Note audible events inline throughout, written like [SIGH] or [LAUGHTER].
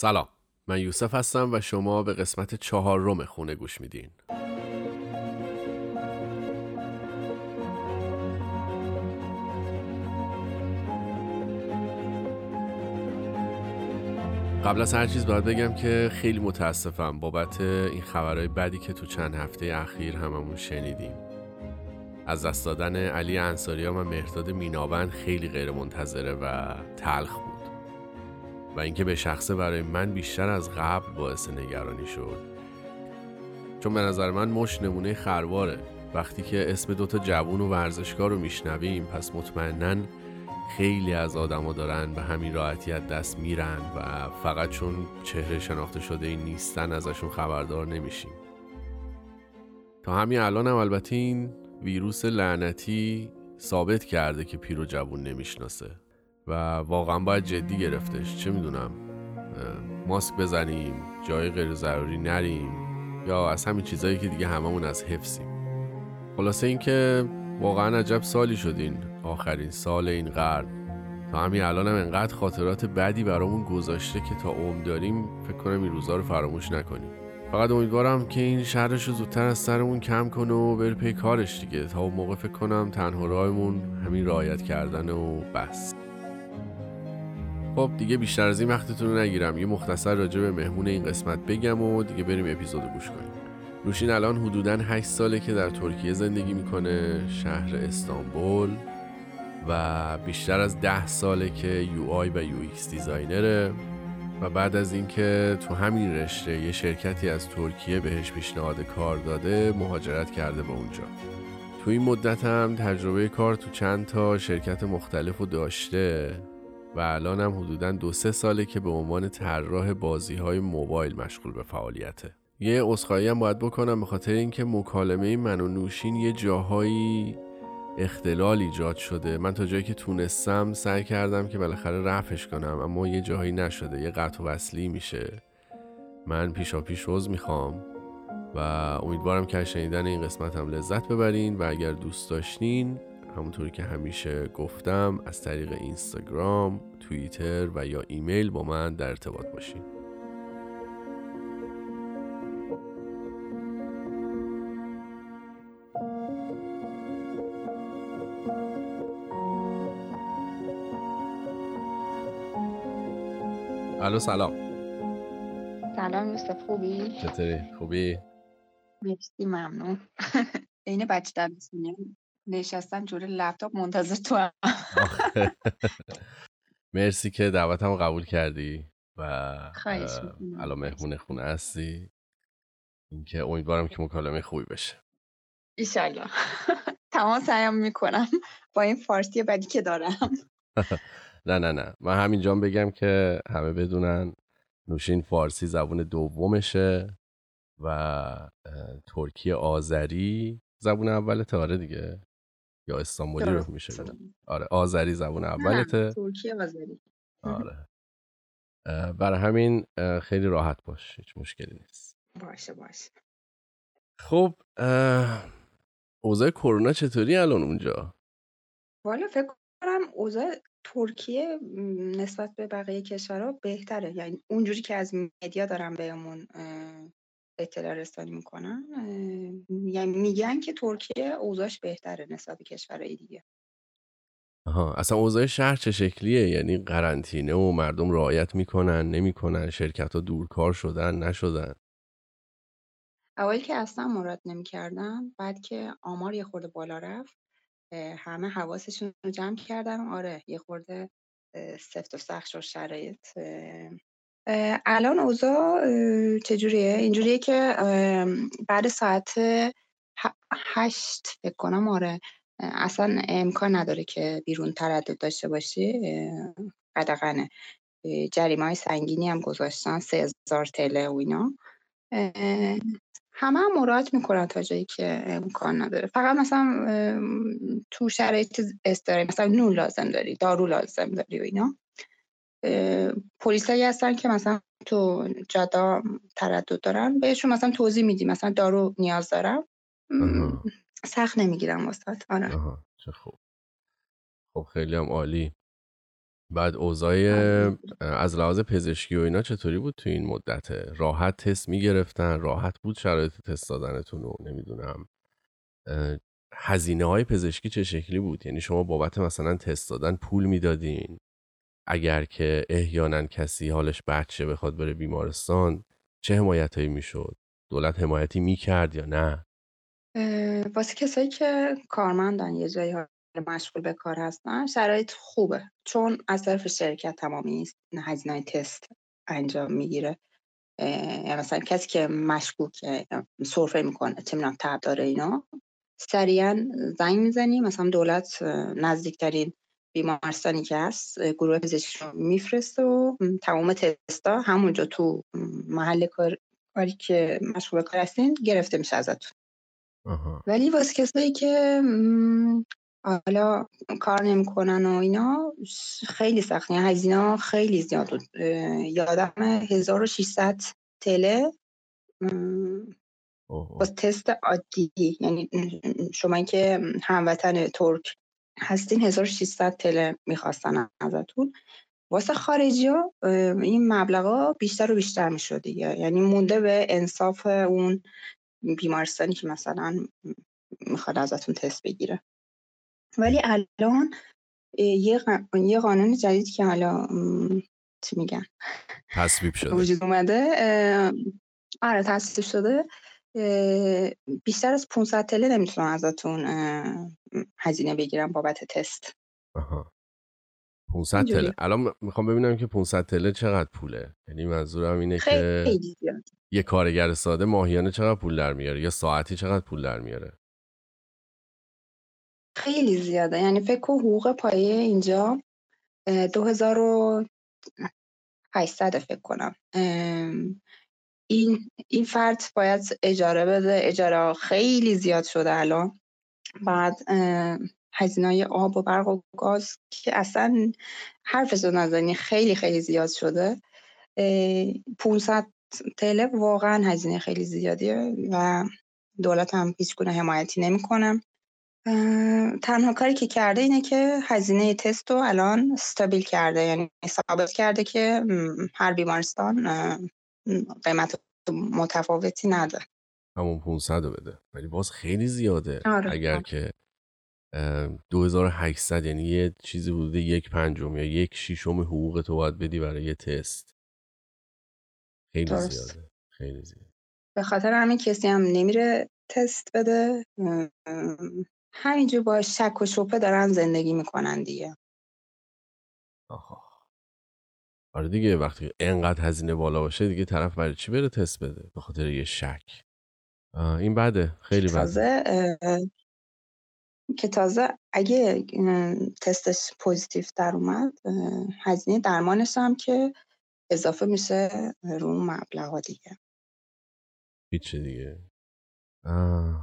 سلام. من یوسف هستم و شما به قسمت چهارم خونه گوش میدین. قبل از هر چیز باید بگم که خیلی متاسفم بابت این خبرهای بدی که تو چند هفته اخیر هممون شنیدیم. از دست دادن علی انصاریان و مهرداد مینابند خیلی غیر منتظره و تلخ و اینکه به شخصه برای من بیشتر از قبل باعث نگرانی شد. چون به نظر من مش نمونه خرواره. وقتی که اسم دوتا جوون و ورزشکار رو میشنویم پس مطمئنا خیلی از آدما دارن به همین راحتی از دست میرن و فقط چون چهره شناخته شده این نیستن ازشون خبردار نمیشیم. تا همین الان هم البته این ویروس لعنتی ثابت کرده که پیرو جوون نمی‌شناسه. و واقعا باید جدی گرفتش. چه می‌دونم؟ ماسک بزنیم جای غیر ضروری نریم یا از همین چیزهایی که دیگه هممون از حفظیم. خلاصه اینکه واقعا عجب سالی شدین آخرین سال این قرن تا همین الان هم انقدر خاطرات بدی برامون گذاشته که تا عمر داریم فکر کنم این روزا رو فراموش نکنیم. فقط امیدوارم که این شهرش رو زودتر از سرمون کم کنه و بر پی کارش دیگه. تا اون موقع فکر کنم تنها راهمون همین رعایت کردن و بس. خب دیگه بیشتر از این وقتتون رو نگیرم. یه مختصر راجع به مهمون این قسمت بگم و دیگه بریم اپیزود گوش کنیم. نوشین الان حدودا 8 ساله که در ترکیه زندگی می‌کنه شهر استانبول و بیشتر از 10 ساله که UI و UX designer ه. و بعد از اینکه تو همین رشته یه شرکتی از ترکیه بهش پیشنهاد کار داده مهاجرت کرده به اونجا. تو این مدت هم تجربه کار تو چند تا شرکت مختلف رو داشته. و الان هم حدودا دو سه ساله که به عنوان طراح بازی های موبایل مشغول به فعالیته. یه عذرخواهی هم باید بکنم به خاطر اینکه مکالمه من و نوشین یه جاهایی اختلال ایجاد شده. من تا جایی که تونستم سعی کردم که بالاخره رفش کنم اما یه جاهایی نشده. یه قطع وصلی میشه. من پیشا پیش روز می‌خوام و امیدوارم که شنیدن این قسمت هم لذت ببرین و اگر دوست داشتین همونطوری که همیشه گفتم از طریق اینستاگرام، توییتر و یا ایمیل با من در ارتباط باشین الو سلام سلام یوسف خوبی؟ چطوری؟ خوبی؟ مرسی ممنون [LAUGHS] این بچه دبستانی نشستم جوری لپتاپ منتظر تو هم. [LAUGHS] مرسی که دعوتمو قبول کردی و. الان مهمون خونه هستی. اینکه امیدوارم که مکالمه خوبی بشه. ایشالله [LAUGHS] تمام سعیم می‌کنم با این فارسی بدی که دارم. [LAUGHS] نه نه نه. من همینجا بگم که همه بدونن نوشین فارسی زبون دومشه و ترکی آذری زبون اول تاره دیگه. یا استانبولی رو میشه. آره آذری زبون اولته ترکیه آذری. آره. برای همین خیلی راحت باش هیچ مشکلی نیست. باشه باشه. خب اوضاع کرونا چطوری الان اونجا؟ والا فکر کنم اوضاع ترکیه نسبت به بقیه کشورها بهتره. یعنی اونجوری که از مدیا دارن بهمون اطلاع رسانی می‌کنن یعنی میگن که ترکیه اوضاعش بهتره نسبت به کشورهای دیگه. آها اصلا اوضاع شهر چه شکلیه؟ یعنی قرنطینه و مردم رعایت می‌کنن نمی‌کنن شرکت ها دورکار شدن نشدن؟ اوایل که اصلا مراد نمی‌کردن بعد که آمار یه خورده بالا رفت همه حواسشون رو جمع کردن. و آره یه خورده سفت و سخت شد شرایط الان اوضاع چجوریه؟ اینجوریه که بعد ساعت هشت فکر کنم آره. اصلا امکان نداره که بیرون تردد داشته باشی اه، قدغنه جریمه های سنگینی هم گذاشتن سه هزار تله و اینا. همه هم مراعات می‌کنن تا جایی که امکان نداره. فقط مثلا تو شرایط اضطراری مثلا نون لازم داری دارو لازم داری و اینا. پلیسایی هستن که مثلا تو جادا تردد دارن. بهشون مثلا توضیح میدی. مثلا دارو نیاز دارم. آها سخت نمی‌گیرم واسه آره. آها چه خوب. خب خیلی هم عالی. بعد اوضاع آره. از لحاظ پزشکی و اینا چطوری بود تو این مدت راحت تست می‌گرفتن؟ راحت بود شرایط تست دادنتون رو؟ نمی‌دونم. هزینه های پزشکی چه شکلی بود؟ یعنی شما بابت مثلا تست دادن پول می‌دادین؟ اگر که احیانا کسی حالش بچه بخواد بره بیمارستان چه حمایتهایی می‌شد؟ دولت حمایتی می‌کرد یا نه؟ واسه کسایی که کارمندن یه جایی مشغول به کار هستن شرایط خوبه. چون از طرف شرکت تمامی هزینه تست انجام می‌گیره. یعنی مثلا کسی که مشکوک سرفه می‌کنه چه تب داره اینا سریعا زنگ می‌زنیم مثلا دولت نزدیکترین بیمارستانی که هست گروه پزشکی رو میفرسته و تمام تستا همونجا تو محل کاری که مشغول کار هستین گرفته میشه ازتون. ولی واسه کسایی که حالا کار نمی‌کنن و اینا خیلی سخت یعنی هزینه خیلی زیاد بود. یادم 1600 تله با تست عادی. یعنی شما که هموطن ترک هستین 1600 تله می‌خواستن ازتون. واسه خارجی ها این مبلغا بیشتر و بیشتر می‌شد دیگه. یعنی مونده به انصاف اون بیمارستانی که مثلا می‌خواد ازتون تست بگیره. ولی الان یه, یه قانون جدید که حالا چی میگن؟ تصویب شده. وجود اومده آره تصویب شده. بیشتر از 500 تله نمی‌تونن ازتون هزینه بگیرم بابت تست. آها. 500 تله. الان می‌خوام ببینم که 500 تله چقدر پوله. یعنی منظورم اینه که یه کارگر ساده ماهیانه چقدر پول در میاره؟ یا ساعتی چقدر پول در میاره؟ خیلی زیاده. یعنی فکر کن حقوق پایه اینجا 2800 فکر کنم. این این فرد باید اجاره بده اجاره خیلی زیاد شده الان. بعد هزینه آب و برق و گاز که اصلا حرفش رو نزنی خیلی خیلی زیاد شده. 500 تله واقعا هزینه خیلی زیادیه و دولت هم هیچ گونه حمایتی نمی‌کنم تنها کاری که کرده اینه که هزینه تست رو الان استابیل کرده یعنی ثابت کرده که هر بیمارستان قیمت متفاوتی نده همون 500 رو بده. ولی باز خیلی زیاده. آره. اگر که 2800 یعنی یه چیزی بوده یک پنجم یا یک شیشم حقوق تو باید بدی برای یه تست. خیلی زیاده. خیلی زیاده. به خاطر همین کسی هم نمیره تست بده. همینجور با شک و شبه دارن زندگی می‌کنن دیگه. آها. آره دیگه وقتی انقدر هزینه بالا باشه دیگه طرف برای چی بره تست بده؟ به خاطر یه شک. این بده خیلی بده که تازه اگه تستش پوزیتیو در اومد هزینه درمانش هم که اضافه میشه رو مبلغ دیگه. هیچ دیگه.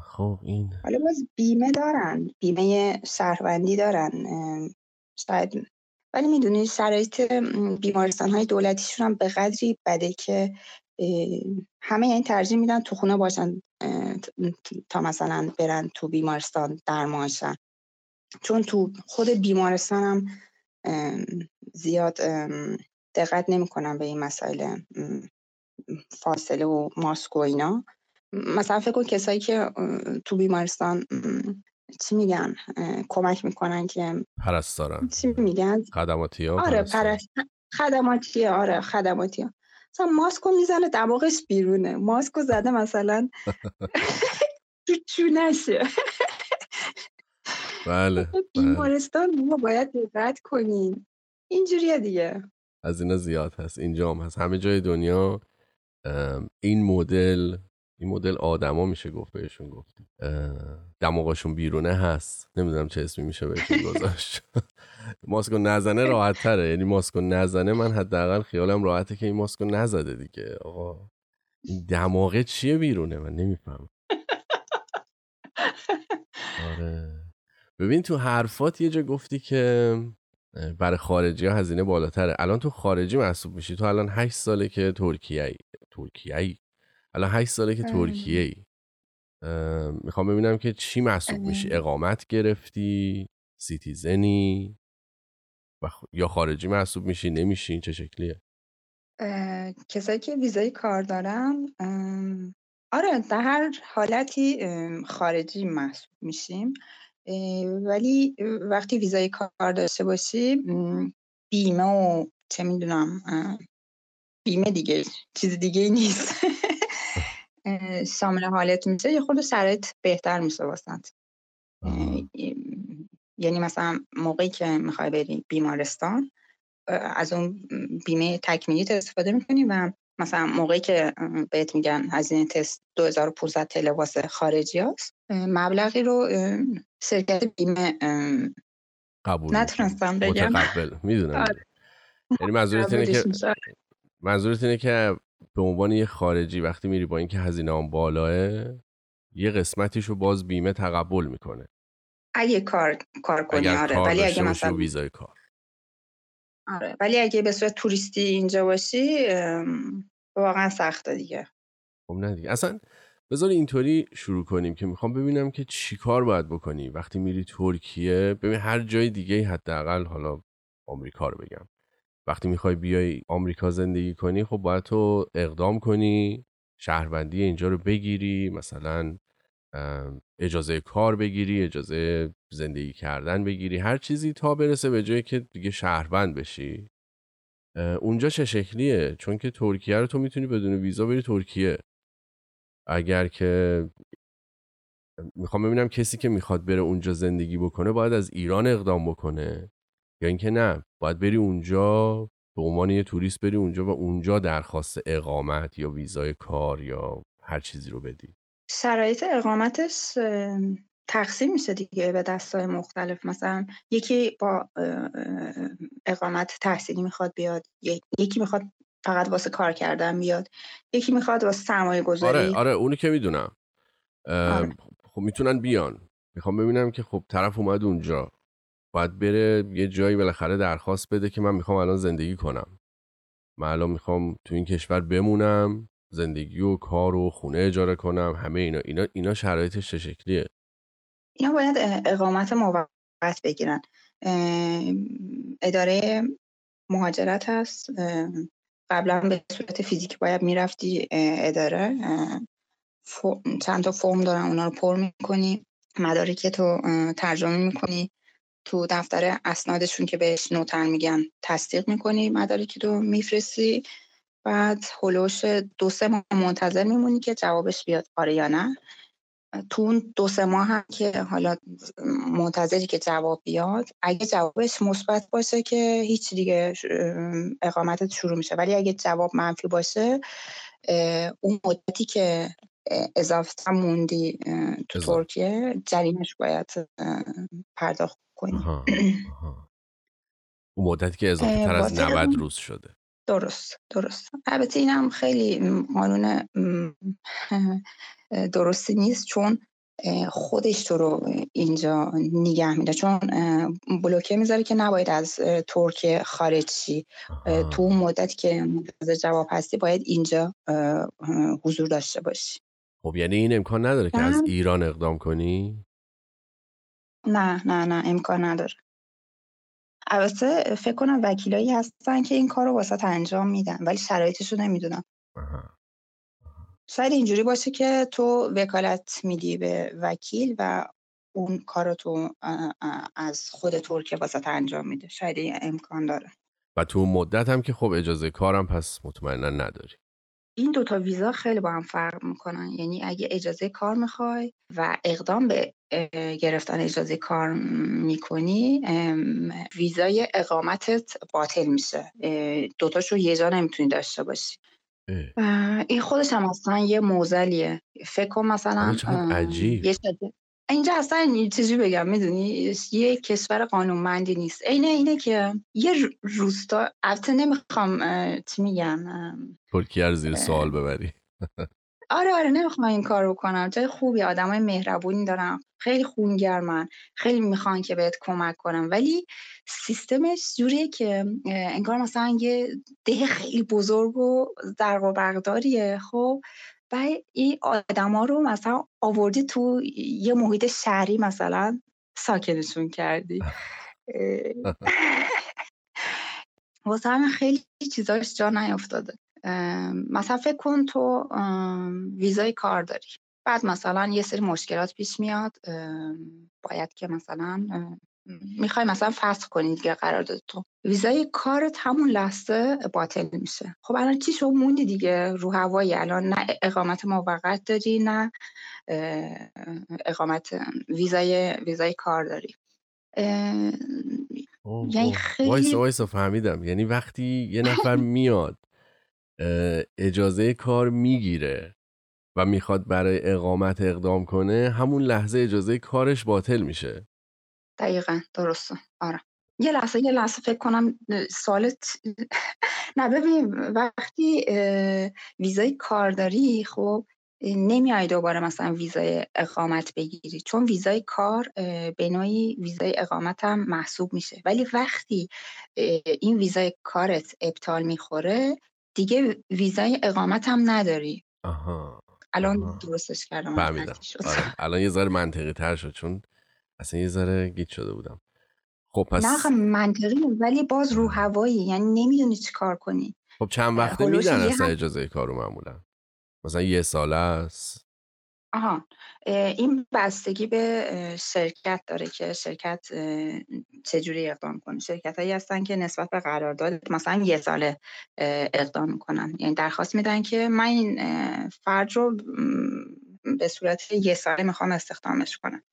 خب این حالا باز بیمه دارن بیمه شهروندی دارن شاید ولی می‌دونی شرایط بیمارستان های دولتیشون هم به قدری بده که همه این ترجیح میدن تو خونه باشن تا مثلا برن تو بیمارستان درمانشن چون تو خود بیمارستان هم زیاد دقت نمی‌کنن به این مسائل فاصله و ماسک و اینا. مثلا فکر کن کسایی که تو بیمارستان چی میگن؟ کمک می‌کنن که پرستارن چی میگن؟ خدماتی ها آره پرست خدماتی آره خدماتی ها مثلا ماسکو می‌زنه دماغش بیرونه. ماسکو زده مثلا [LAUGHS] تو چونشه. بله, بله. بیمارستان ما باید دقت کنیم. اینجوریه دیگه. از اینا زیاد هست. اینجا هم هست. همه جای دنیا این مدل این مدل آدما میشه گفت بهشون گفت دماغشون بیرونه هست. نمی‌دونم چه اسمی میشه بهشون گذاشت. [LAUGHS] ماسکو نزنه راحت تره یعنی ماسکو نزنه من حداقل خیالم راحته که این ماسکو نزده دیگه. آقا این دماغه چیه بیرونه؟ من نمیفهم آره. ببین تو حرفات یه جا گفتی که برای خارجی ها هزینه بالاتره. الان تو خارجی محسوب میشی. تو الان هشت ساله که ترکیه ترکیه الان هشت ساله که ترکیه ای. می‌خوام ببینم که چی محسوب میشی اقامت گرفتی سیتیزنی؟ یا خارجی محسوب میشی نمیشین چه شکلیه؟ کسایی که ویزای کار دارن آره در هر حالتی خارجی محسوب میشیم. ولی وقتی ویزای کار داشته باشی بیمه و چه می‌دونم بیمه دیگه چیز دیگه نیست. شامل حالت میشه یه خود شرایط بهتر میشه واسط یعنی مثلا موقعی که می‌خوای بری بیمارستان از اون بیمه تکمیلی استفاده می‌کنی و مثلا موقعی که بهت میگن هزینه تست 2500 تله واسه خارجی هست مبلغی رو شرکت بیمه قبول نتونستم بگم. متقبل می‌دونم. آره. یعنی منظورت اینه که منظورت اینه که به عنوان یه خارجی وقتی میری با اینکه هزینه هم بالاه یه قسمتیش رو باز بیمه تقبل می‌کنه. اگه کار کار کنی آره. ولی اگه مثلا ویزای کار. آره. ولی اگه به صورت توریستی اینجا باشی واقعا سخته دیگه. خب نه دیگه. اصلا بذار اینطوری شروع کنیم که می‌خوام ببینم که چی کار باید بکنی وقتی میری ترکیه. ببین هر جای دیگه حداقل حالا آمریکا رو بگم. وقتی می‌خوای بیای آمریکا زندگی کنی خب باید تو اقدام کنی شهروندی اینجا رو بگیری مثلا اجازه کار بگیری اجازه زندگی کردن بگیری هر چیزی تا برسه به جایی که دیگه شهروند بشی. اونجا چه شکلیه؟ چون که ترکیه رو تو می‌تونی بدون ویزا بری ترکیه. اگر که می‌خوام ببینم کسی که می‌خواد بره اونجا زندگی بکنه باید از ایران اقدام بکنه. یا اینکه نه باید بری اونجا به عنوان یه توریست بری اونجا و اونجا درخواست اقامت یا ویزای کار یا هر چیزی رو بدی. شرایط اقامتش تقسیم میشه دیگه به دستای مختلف. مثلا یکی با اقامت تحصیلی می‌خواد بیاد یکی می‌خواد فقط واسه کار کردن بیاد یکی می‌خواد واسه سرمایه گذاری. آره آره اونو که می‌دونم. آره. خب می‌تونن بیان. می‌خوام ببینم که خب طرف اومد اونجا. باید بره یه جایی بالاخره درخواست بده که من می‌خوام الان زندگی کنم. من الان می‌خوام تو این کشور بمونم زندگی و کار و خونه اجاره کنم همه اینا. اینا اینا شرایطش چه شکلیه؟ اینا باید اقامت موقت بگیرن. اداره مهاجرت هست. قبلا به صورت فیزیکی باید می‌رفتی اداره. چند تا فرم دارن اونا رو پر می‌کنی. مدارک تو ترجمه می‌کنی. تو دفتر اسنادشون که بهش نوتن میگن تصدیق می‌کنی مدارکی رو میفرستی. بعد هلوش دو سه ماه منتظر میمونی که جوابش بیاد. آره یا نه؟ تو اون دو سه ماه هم که حالا منتظری که جواب بیاد اگه جوابش مثبت باشه که هیچ دیگه اقامتت شروع میشه. ولی اگه جواب منفی باشه اون مدتی که اضافه موندی تو ترکیه؟ جریمش باید پرداخت کنی. [CLEARS THROAT] اون مدتی که اضافه تر از 90 روز شده. درست درست. البته اینم خیلی قانون درستی نیست چون خودش تو رو اینجا نگه میده چون بلوکه می‌ذاره که نباید از ترکیه خارج شی. تو اون مدتی که منتظر جواب هستی باید اینجا حضور داشته باشی. خب یعنی این امکان نداره که از ایران اقدام کنی؟ نه نه نه امکان نداره. البته فکر کنم وکیلایی هستن که این کار رو واسه انجام میدن ولی شرایطش رو نمی‌دونم. شاید اینجوری باشه که تو وکالت میدی به وکیل و اون کار تو از خود ترکیه واسه انجام میده. شاید این امکان داره. و تو مدت هم که خب اجازه کارم پس مطمئنا نداری. این دوتا ویزا خیلی با هم فرق می‌کنن. یعنی اگه اجازه کار می‌خوای و اقدام به گرفتن اجازه کار می‌کنی ویزای اقامتت باطل میشه. دوتاشو یه جا نمی‌تونی داشته باشی. این خودش هم اصلا یه موزلیه. فکر کن مثلا عجیب. اینجا اصلا چیزی بگم می‌دونی؟ یه کشور قانونمندی نیست. اینه اینه که یه روستا البته نمی‌خوام چی میگم ترکیه رو زیر سوال ببری. [LAUGHS] آره آره نمی‌خوام این کار کنم جای خوبی آدمای مهربونی دارم. خیلی خونگرمن. خیلی می‌خوان که بهت کمک کنم. ولی سیستمش جوریه که انگار مثلا یه ده خیلی بزرگ و در و برقداریه خب؟ و این آدما رو مثلا آوردی تو یه محیط شهری مثلا ساکنشون کردی. [LAUGHS] واسه همین خیلی چیزاش جا نیافتاده. مثلا فکر کن تو ویزای کار داری. بعد مثلا یه سری مشکلات پیش میاد. باید که مثلا می‌خوای مثلا فسخ کنی دیگه قرارداد تو ویزای کارت همون لحظه باطل میشه. خب الان چی شو موندی دیگه. رو هوایی الان نه اقامت موقت داری نه اقامت ویزای ویزای کار داری. یعنی خیلی وایسا وایسا فهمیدم. یعنی وقتی یه نفر [LAUGHS] میاد اجازه کار می‌گیره و می‌خواد برای اقامت اقدام کنه همون لحظه اجازه کارش باطل میشه. دقیقا درسته. آره. یه لحظه یه لحظه فکر کنم سالت [LAUGHS] نه ببین وقتی ویزای کار داری خب نمیای دوباره مثلا ویزای اقامت بگیری. چون ویزای کار به نوعی ویزای اقامت هم محسوب میشه. ولی وقتی این ویزای کارت ابطال می‌خوره دیگه ویزای اقامت هم نداری. آها الان درستش کردم فهمیدم. آره. الان یه ذره منطقی تر شد چون اصلا یه ذره گیت شده بودم. خب پس نه منطقی ولی باز رو هوایی یعنی نمی‌دونی چی کار کنی. خب چند وقته میدن اصلا اجازه کارو معمولا؟ مثلا یه ساله است؟ آها این بستگی به شرکت داره که شرکت چجوری اقدام کنه. شرکت هایی هستن که نسبت به قرارداد مثلا یه ساله اقدام می‌کنن. یعنی درخواست میدن که من این فرد رو به صورت یه ساله می‌خوام استخدامش کنم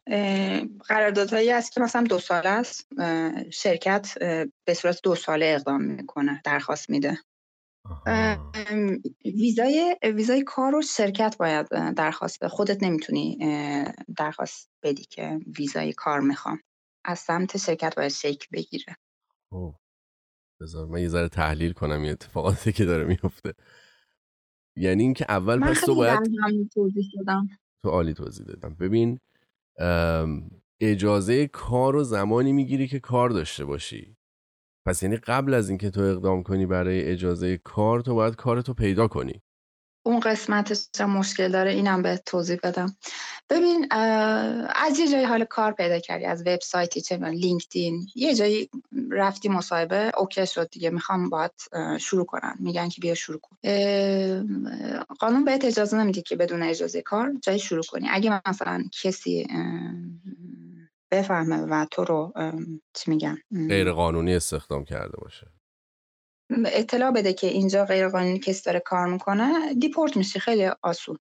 قراردادهایی هست که مثلا دو ساله است. شرکت به صورت دو ساله اقدام می‌کنه درخواست میده. ویزای ویزای کار رو شرکت باید درخواست به خودت نمی‌تونی درخواست بدی که ویزای کار می‌خوام. از سمت شرکت باید شکل بگیره. بذار من یه ذره تحلیل کنم این اتفاقاتی که داره میفته یعنی اینکه اول من پس تو باید توضیح دادم. تو عالی توضیح دادم. ببین اجازه کار رو زمانی می‌گیری که کار داشته باشی. پس یعنی قبل از اینکه تو اقدام کنی برای اجازه کار تو باید کارتو پیدا کنی. اون قسمتش مشکل داره اینم به توضیح بدم. ببین از یه جایی حال کار پیدا کردی از وبسایتی چه لینکدین یه جایی رفتی مصاحبه اوکی شد دیگه می‌خوام باید شروع کنم. میگن که بیا شروع کن. قانون بهت اجازه نمیده که بدون اجازه کار جایی شروع کنی. اگه مثلا کسی بفهمه و تو رو چی میگن؟ غیر قانونی استخدام کرده باشه. اطلاع بده که اینجا غیر قانونی کسی داره کار می‌کنه دیپورت میشه خیلی آسون.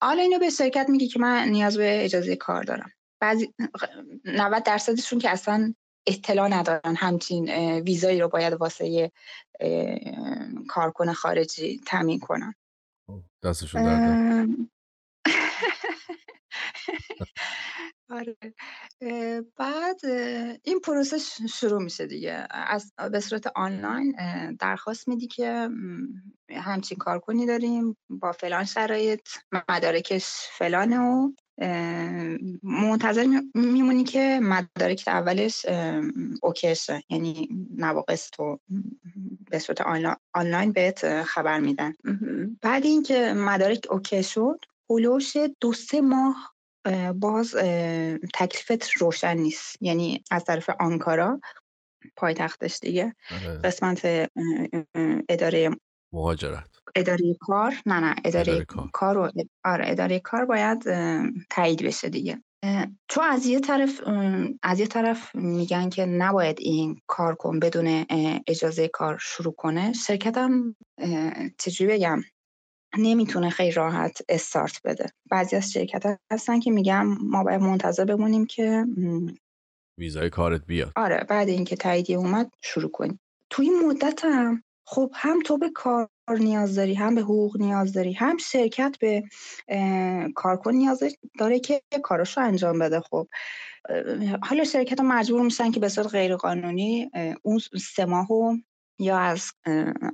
حالا اینو به شرکت میگه که من نیاز به اجازه کار دارم. بعضی 90 درصدشون که اصلا اطلاع ندارن همچین ویزایی رو باید واسه کارکن خارجی تامین کنن. دستشون درد [LAUGHS] آره. بعد این پروسه شروع میشه دیگه. از به صورت آنلاین درخواست میدی که همچین کارکنی داریم با فلان شرایط مدارکش فلانه و منتظر میمونی که مدارک اولش اوکیشه یعنی نواقص تو به صورت آنلاین بهت خبر میدن. بعد اینکه مدارک اوکی شد هلوش دو سه ماه باز تکلیفت روشن نیست. یعنی از طرف آنکارا پایتختش دیگه. آره. قسمت اداره مهاجرت. اداره کار. نه نه اداره, کار. رو آره اداره کار باید تایید بشه دیگه. تو از یه طرف از یه طرف میگن که نباید این کار کن بدون اجازه کار شروع کنه. شرکتم چجوری بگم؟ نمی‌تونه خیلی راحت استارت بده. بعضی از شرکت هستن که میگم ما باید منتظر بمونیم که ویزای کارت بیاد. آره بعد اینکه تاییدیه اومد شروع کنیم. توی این مدت هم خب هم تو به کار نیاز داری هم به حقوق نیاز داری هم شرکت به کارکن نیاز داره که کاراشو انجام بده. خب حالا شرکت ها مجبور میشن که به صورت غیر قانونی اون سه ماهو یا از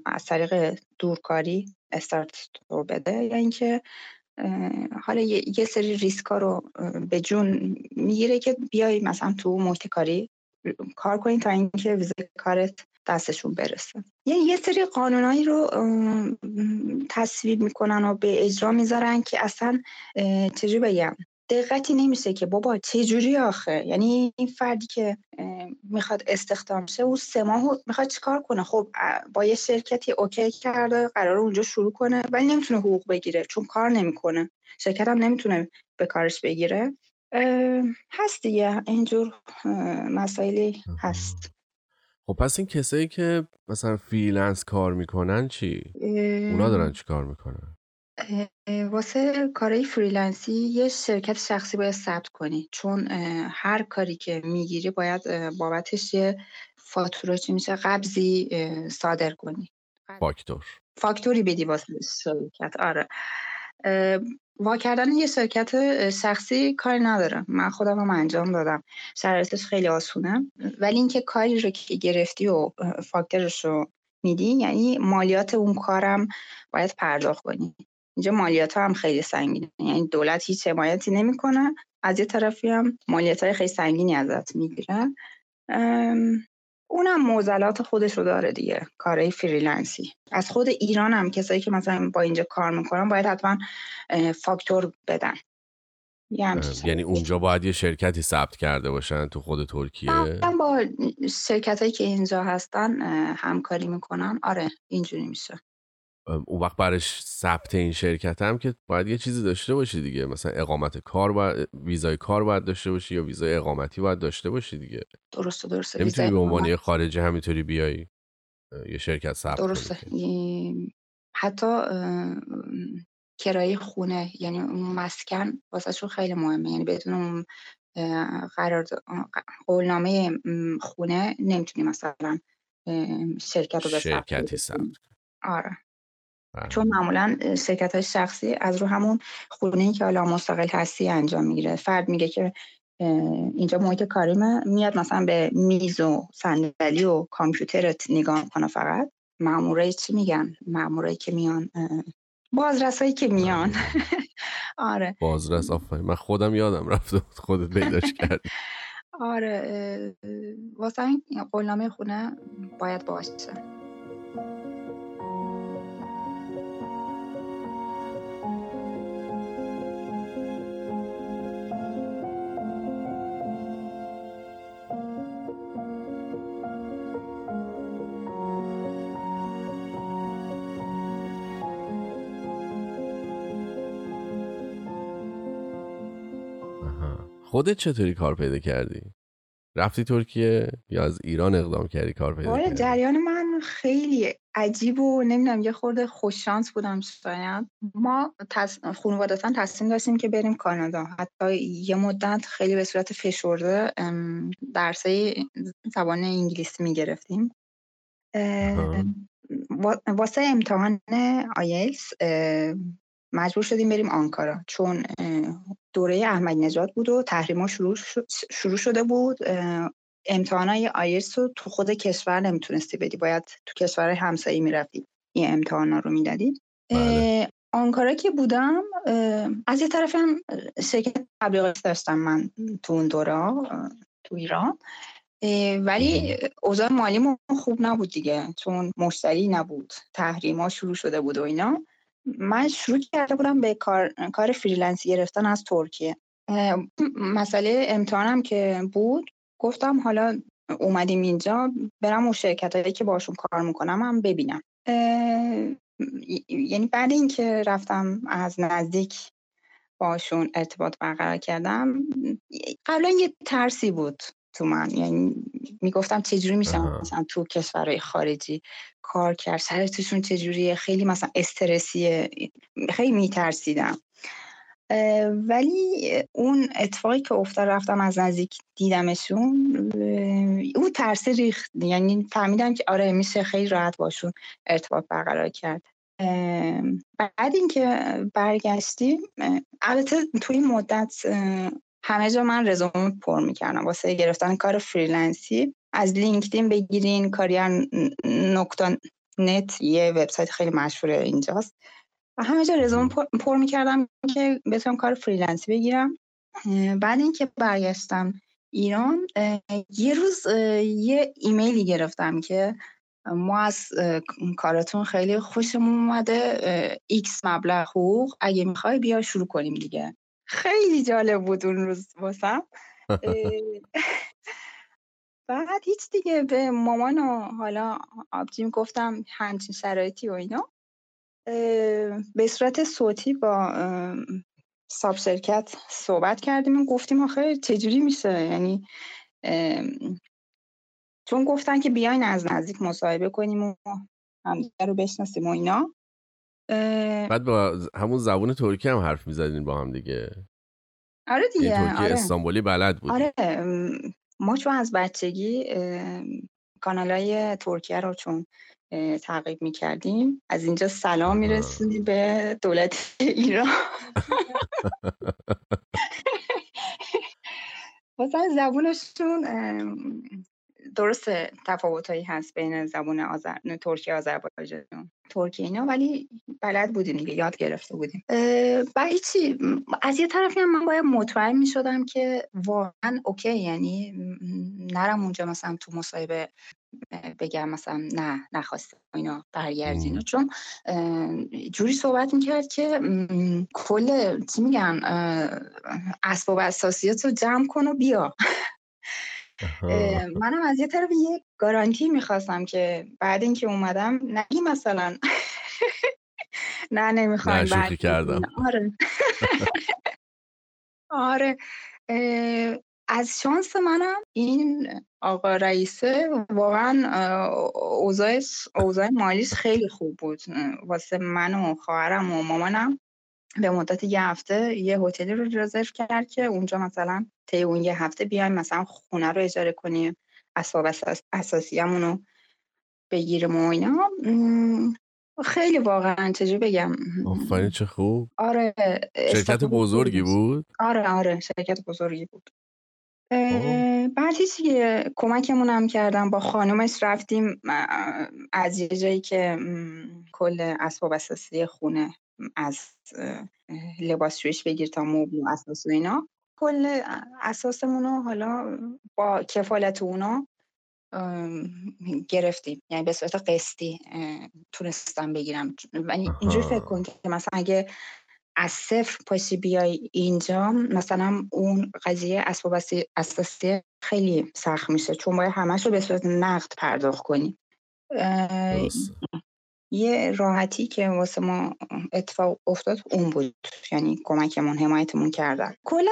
از طریق دورکاری استارت رو بده یا اینکه حالا یه سری ریسکا رو به جون می‌گیره که بیای مثلا تو محیط کاری کار کنی تا اینکه ویزای کارت دستشون برسه. یعنی یه سری قانونایی رو تصویب می‌کنن و به اجرا می‌ذارن که اصلا چجوری بگم؟ دقتی نمیشه که بابا چه جوری آخه؟ یعنی این فردی که می‌خواد استخدام شه او سه ماه می‌خواد چیکار کنه؟ خب با یه شرکتی اوکی کرده قرار اونجا شروع کنه ولی نمی‌تونه حقوق بگیره. چون کار نمی‌کنه. شرکت هم نمی‌تونه به کارش بگیره. هست دیگه. اینجور مسائلی هست. خب پس این کسایی که مثلا freelance کار می‌کنن چی؟ اونا دارن چی کار می‌کنن؟ واسه کارهای freelance ی یه شرکت شخصی باید ثبت کنی. چون هر کاری که می‌گیری باید بابتش یه فاتوره چی میشه قبضی صادر کنی. فاکتور. فاکتوری بدی واسه شرکت. آره. وا کردن یه شرکت شخصی کاری نداره من خودم هم انجام دادم. شرایطش خیلی آسونه. ولی اینکه کاری رو که گرفتی و فاکتورش رو میدی یعنی مالیات اون کارم باید پرداخت کنی. اینجا مالیات هم خیلی سنگینه. یعنی دولت هیچ حمایتی نمی‌کنه. از یه طرفی هم مالیات های خیلی سنگینی ازت می‌گیره. اونم معضلات خودش رو داره دیگه کارهای freelance ی. از خود ایران هم کسایی که مثلا با اینجا کار می‌کنن باید حتما فاکتور بدن. یعنی اونجا باید یه شرکتی ثبت کرده باشن تو خود ترکیه؟ با شرکت هایی که اینجا هستن همکاری می‌کنن. آره اینجوری میشه. اون وقت برش ثبت این شرکت هم که باید یه چیزی داشته باشی دیگه. مثلا اقامت کار باید ویزای کار باید داشته باشی یا ویزای اقامتی باید داشته باشی دیگه. درسته درسته. نمی‌تونی به عنوان خارجی همینطوری بیای یه شرکت ثبت درسته. حتی کرایه خونه یعنی اون مسکن واسه خیلی مهمه. یعنی بدون اون قرار قولنامه خونه نمی‌تونی مثلا شرکت رو به شرکتی ثبت آره. چون معمولا شرکت های شخصی از رو همون خونه که حالا مستقل هستی انجام می‌گیره. فرد میگه که اینجا محیط کاریمه میاد مثلا به میز و صندلی و کامپیوترت نگاه کنه فقط. مامورای چی میگن؟ مامورایی که میان بازرسایی که میان. بله. [LAUGHS] آره. بازرس آفرین. من خودم یادم رفته خودت پیداش [LAUGHS] کرد آره واسه این قولنامه خونه باید باشه. خودت چطوری کار پیدا کردی؟ رفتی ترکیه یا از ایران اقدام کردی کار پیدا آره جریان من خیلی عجیب و نمی‌دونم یه خورده خوششانس بودم شاید. ما تص... خانوادتا تصمیم داشتیم که بریم کانادا. حتی یه مدت خیلی به صورت فشرده درسای زبان انگلیسی می‌گرفتیم. واسه امتحان آیلس مجبور شدیم بریم آنکارا. چون دوره احمد نجات بود و تحریما شروع, شروع شده بود. امتحانای آیلتس رو تو خود کشور نمی‌تونستی بدی. باید تو کشور همسایه می‌رفتی این امتحانا رو می‌دادی. بله. آنکارا که بودم از یه طرف هم شرکت تبلیغاتی داشتم من تو اون دوره تو ایران. ولی اوضاع مالی خوب نبود دیگه. چون مشتری نبود. تحریما شروع شده بود و اینا. من شروع کرده بودم به کار, کار freelance ی گرفتن از ترکیه. مسئله امتحانم که بود گفتم حالا اومدیم اینجا برم اون شرکت هایی که باشون کار می‌کنم هم ببینم. یعنی بعد اینکه رفتم از نزدیک باشون ارتباط برقرار کردم قبلا یه ترسی بود. تو من. یعنی می‌گفتم چجوری میشم مثلا تو کشورهای خارجی کار کرد؟ شرایطشون چجوریه؟ خیلی مثلا استرسیه. خیلی میترسیدم. ولی اون اتفاقی که افتاد رفتم از نزدیک دیدمشون اون ترس ریخت. یعنی فهمیدم که آره میشه خیلی راحت باشون ارتباط برقرار کرد. بعد اینکه برگشتیم البته توی این مدت همه جا من رزومه پر می‌کردم. واسه گرفتن کار freelance ی. از لینکدین بگیرین Kariyer nokta net یه وبسایت خیلی مشهور اینجاست. و همه جا رزومه پر می‌کردم که بتونم کار freelance ی بگیرم. بعد اینکه برگشتم ایران یه روز یه ایمیلی گرفتم که ما از کارتون خیلی خوشمون اومده. X مبلغ حقوق اگه می‌خوای بیا شروع کنیم دیگه. خیلی جالب بود اون روز واسم. [LAUGHS] [LAUGHS] بعد هیچ دیگه به مامان و حالا آبجیم گفتم همچین شرایطی و اینا. به صورت صوتی با ساب شرکت صحبت کردیم و گفتیم آخه چجوری میشه؟ یعنی چون گفتن که بیاین از نزدیک مصاحبه کنیم و همدیگه رو بشناسیم و اینا. بعد با همون زبون ترکی هم حرف می‌زدین با هم دیگه. آره دیگه ترکی آره. استانبولی بلد بود آره ما چون از بچگی کانالای ترکیه رو چون تعقیب می‌کردیم از اینجا سلام می‌رسید به دولت ایران. [LAUGHS] [LAUGHS] مثلا زبونشون درست تفاوتایی هست بین زبون آذر ترکیه آذربایجان ترکیه اینا ولی بلد بودیم دیگه یاد گرفته بودیم. و چی؟ از یه طرفی هم من باید مطمئن می شدم که واقعا اوکی یعنی نرم اونجا مثلا تو مصاحبه بگم مثلا نه نخواستم اینا برگردین. چون جوری صحبت می‌کرد که کل چی میگن اسباب اساسیات رو جمع کن و بیا. منم از یه طرف یه گارانتی می‌خواستم که بعد اینکه اومدم نگی مثلا. [LAUGHS] نه نمی‌خوام بعد کردم. [LAUGHS] آره. [LAUGHS] آره. از شانس منم این آقا رئیسه واقعا اوضاع اوضاع مالیش خیلی خوب بود. واسه من و خواهرم و مامانم. به مدت یه هفته یه هتلی رو رزرو کرد که اونجا مثلا طی اون یه هفته بیایم مثلا خونه رو اجاره کنیم اسباب اساس اساسیمون رو بگیریم و اینا خیلی واقعا چجور بگم آفرین چه خوب آره شرکت بزرگی بود آره آره شرکت بزرگی بود بعد که کمکمون هم کردم با خانومش رفتیم از یه جایی که کل اسباب اساسی خونه از لباسشویش بگیر تا مبل و اساس و اینا. کل اساسمون رو حالا با کفالت اونا گرفتیم. یعنی به صورت قسطی تونستم بگیرم. یعنی اینجوری فکر کن که مثلا اگه از صفر پاشی بیای اینجا مثلا اون قضیه اسباب اساسی خیلی سخت میشه. چون باید همش رو به صورت نقد پرداخت کنی. یه راحتی که واسه ما اتفاق افتاد اون بود. یعنی کمکمون حمایتمون کردن. کلا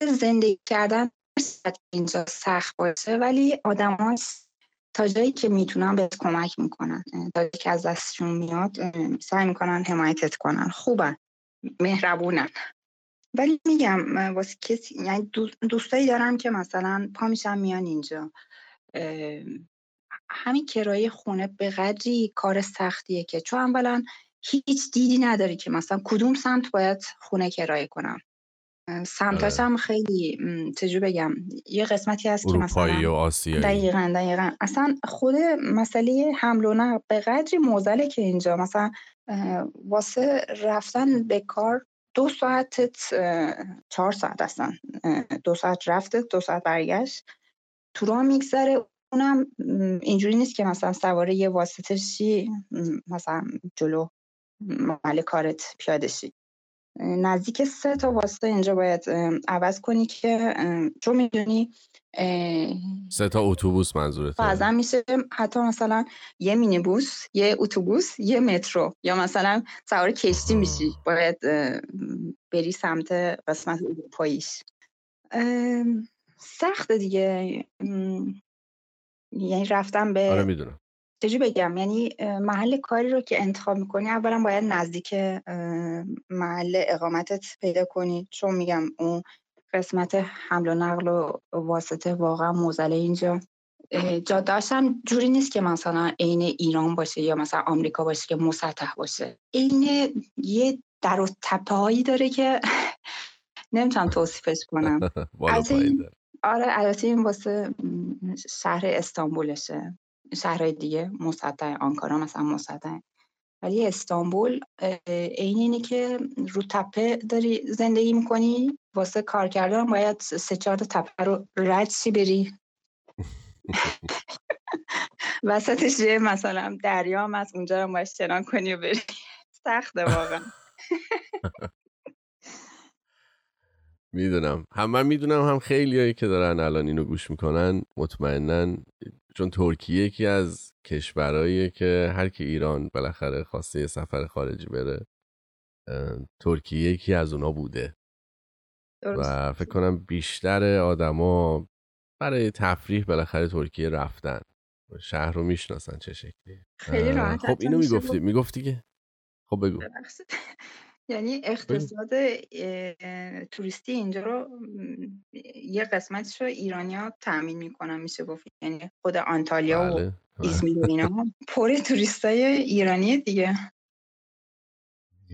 زندگی کردن اینجا سخت باشه ولی آدم تا جایی که می‌تونن بهت کمک می‌کنن. تا جایی که از دستشون میاد سعی می‌کنن حمایتت کنن. خوبن. مهربونن. ولی میگم واسه کسی یعنی دوستایی دارم که مثلا پا میشن میان اینجا. همین کرایه خونه به قدری کار سختیه که چون اولا هیچ دیدی نداری که مثلا کدوم سمت باید خونه کرایه کنم. سمتاش هم خیلی چجور بگم یه قسمتی هست که مثلا و آسیایی. دقیقا دقیقا. اصلا خود مسئله حمل و نقل به قدری موزله که اینجا. مثلا واسه رفتن به کار دو ساعتت چهار ساعت هستن دو ساعت رفته دو ساعت برگشت. تو راه میگذره اونم اینجوری نیست که مثلا سواره یه واسطه شی مثلا جلو محل کارت پیاده شی. نزدیک سه تا واسطه اینجا باید عوض کنی که چون می‌دونی سه تا اتوبوس منظورته. بعضا میشه حتی مثلا یه مینیبوس یه اتوبوس یه مترو یا مثلا سوار کشتی میشی. باید بری سمت قسمت اروپاییش. سخت دیگه. یعنی رفتم به آره می‌دونم. چجوری بگم؟ یعنی محل کاری رو که انتخاب می‌کنی اولا باید نزدیک محل اقامتت پیدا کنی. چون میگم اون قسمت حمل و نقل و واسطه واقعا موزله اینجا. هم جوری نیست که مثلا عین ایران باشه یا مثلا آمریکا باشه که مسطح باشه. عین یه در و تپه هایی داره که [LAUGHS] نمی‌تونم توصیفش کنم. [LAUGHS] آره البته این واسه شهر استانبولشه. شهرهای دیگه مسطح آنکارا مثلا مسطح. ولی استانبول عین اینه که رو تپه داری زندگی می‌کنی واسه کار کردن باید سه چهار تپه رو رد شی بری. [LAUGHS] وسطش یه مثلا دریا هم از اونجا رو باید شنان کنی و بری. سخته واقعا. [LAUGHS] می‌دونم. هم من می‌دونم هم خیلی هایی که دارن الان اینو گوش می‌کنن مطمئنا چون ترکیه یکی از کشورهایی که هر کی ایران بالاخره خواسته یه سفر خارجی بره ترکیه یکی از اونا بوده. و فکر کنم بیشتر آدما برای تفریح بالاخره ترکیه رفتن. شهر رو می‌شناسن چه شکلی خیلی راحت خب اینو می‌گفتی. می‌گفتی که؟ خب بگو. یعنی اقتصاد توریستی اینجا رو یه قسمتش رو ایرانیا تأمین می‌کنن میشه گفت. یعنی خود آنتالیا بله. و بله. ایزمیر و اینا پر توریستای ایرانی دیگه.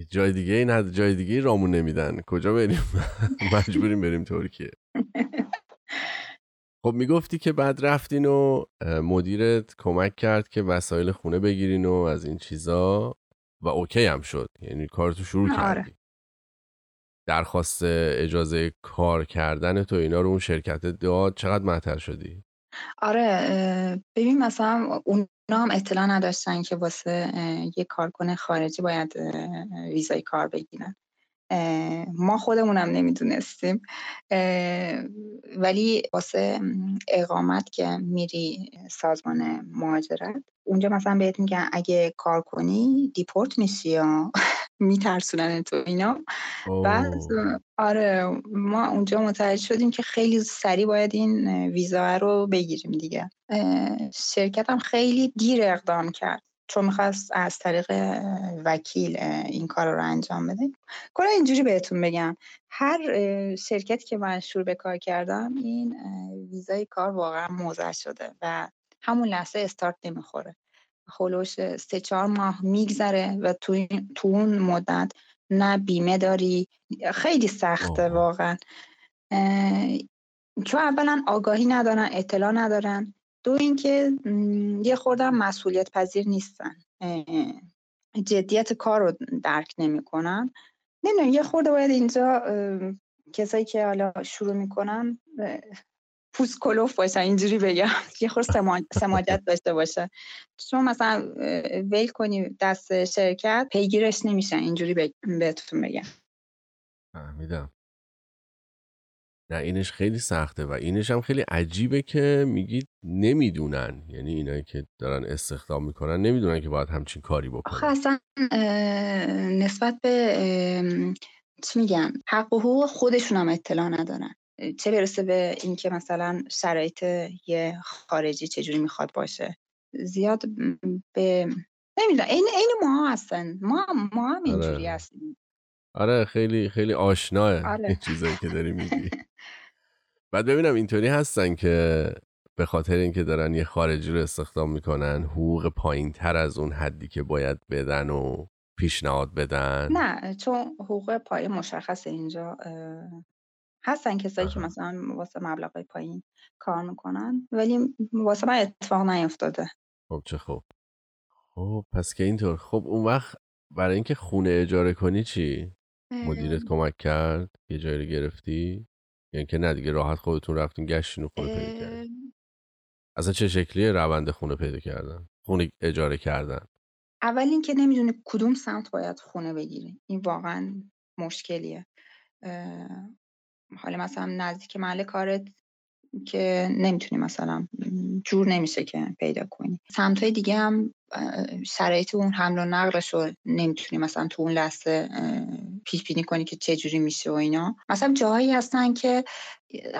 جای دیگه این جای دیگه رامون نمیدن. کجا بریم؟ [LAUGHS] مجبوریم بریم ترکیه. خب می‌گفتی که بعد رفتین و مدیرت کمک کرد که وسایل خونه بگیرین و از این چیزا. و اوکی هم شد. یعنی کارتو شروع آره. کردی. درخواست اجازه کار کردن تو اینا رو اون شرکت داد چقدر معطل شدی؟ آره ببین مثلا اونا هم اطلاع نداشتن که واسه یه کارکن خارجی باید ویزای کار بگیرن. ما خودمونم نمی‌دونستیم. ولی واسه اقامت که میری سازمان مهاجرت اونجا مثلا بهت میگن اگه کار کنی دیپورت میشی یا [LAUGHS] میترسونن تو اینا. بعد آره ما اونجا متوجه شدیم که خیلی سریع باید این ویزا رو بگیریم دیگه. شرکت هم خیلی دیر اقدام کرد. چون می‌خواست از طریق وکیل این کار رو انجام بده. کلا اینجوری بهتون بگم. هر شرکتی که من شروع به کار کردم این ویزای کار واقعا موزه شده و همون لحظه استارت نمی‌خوره. خلوش سه چهار ماه میگذره و تو, تو اون مدت نه بیمه داری. خیلی سخته واقعا. چون اولا آگاهی ندارن اطلاع ندارن. دو اینکه یه خوردم مسئولیت پذیر نیستن جدیت کار رو درک نمی‌کنن. نمی‌دونم یه خورده باید اینجا کسایی که حالا شروع می‌کنن پوست کلوف باشن اینجوری بگم. یه خورد سماجت داشته باشه. چون مثلا ویل کنی دست شرکت پیگیرش نمیشن. اینجوری بهتون بگم. فهمیدم. نه اینش خیلی سخته و اینش هم خیلی عجیبه که میگید نمی‌دونن. یعنی اینایی که دارن استخدام می‌کنن نمی‌دونن که باید همچین کاری بکنن. آخه اصلا نسبت به چی میگن حق و حقوق خودشون هم اطلاع ندارن. چه برسه به اینکه مثلا شرایط یه خارجی چجوری می‌خواد باشه. زیاد به نمی‌دونم این این ما هستن. ما ما هم اینجوری آره. هستیم. آره خیلی خیلی آشناه آره. این چیزایی که داری میگی. [LAUGHS] بعد ببینم اینطوری هستن که به خاطر اینکه دارن یه خارجی رو استخدام می‌کنن حقوق پایین تر از اون حدی که باید بدن و پیشنهاد بدن؟ نه چون حقوق پایین مشخص اینجا هستن کسایی که مثلا واسه مبلغ پایین کار می‌کنن ولی واسه من اتفاق نیفتاده. خب چه خوب. خب پس که اینطور. خب اون وقت برای اینکه خونه اجاره کنی چی؟ مدیرت کمک کرد؟ یه جایی رو گرفتی؟ یعنی که نه دیگه راحت خودتون رفتین گشتین و خونه پیدا کردین. اصلا چه شکلی روند خونه پیدا کردن؟ خونه اجاره کردن. اول اینکه نمی‌دونی کدوم سمت باید خونه بگیری. این واقعا مشکلیه. حالا مثلا نزدیک محل کارت که نمی‌تونی مثلا جور نمیشه که پیدا کنی. سمت دیگه هم شرایط اون حمل و نقلش رو نمی‌تونی مثلا تو اون لحظه پیش بینی کنی که چه جوری میشه و اینا. مثلا جاهایی هستن که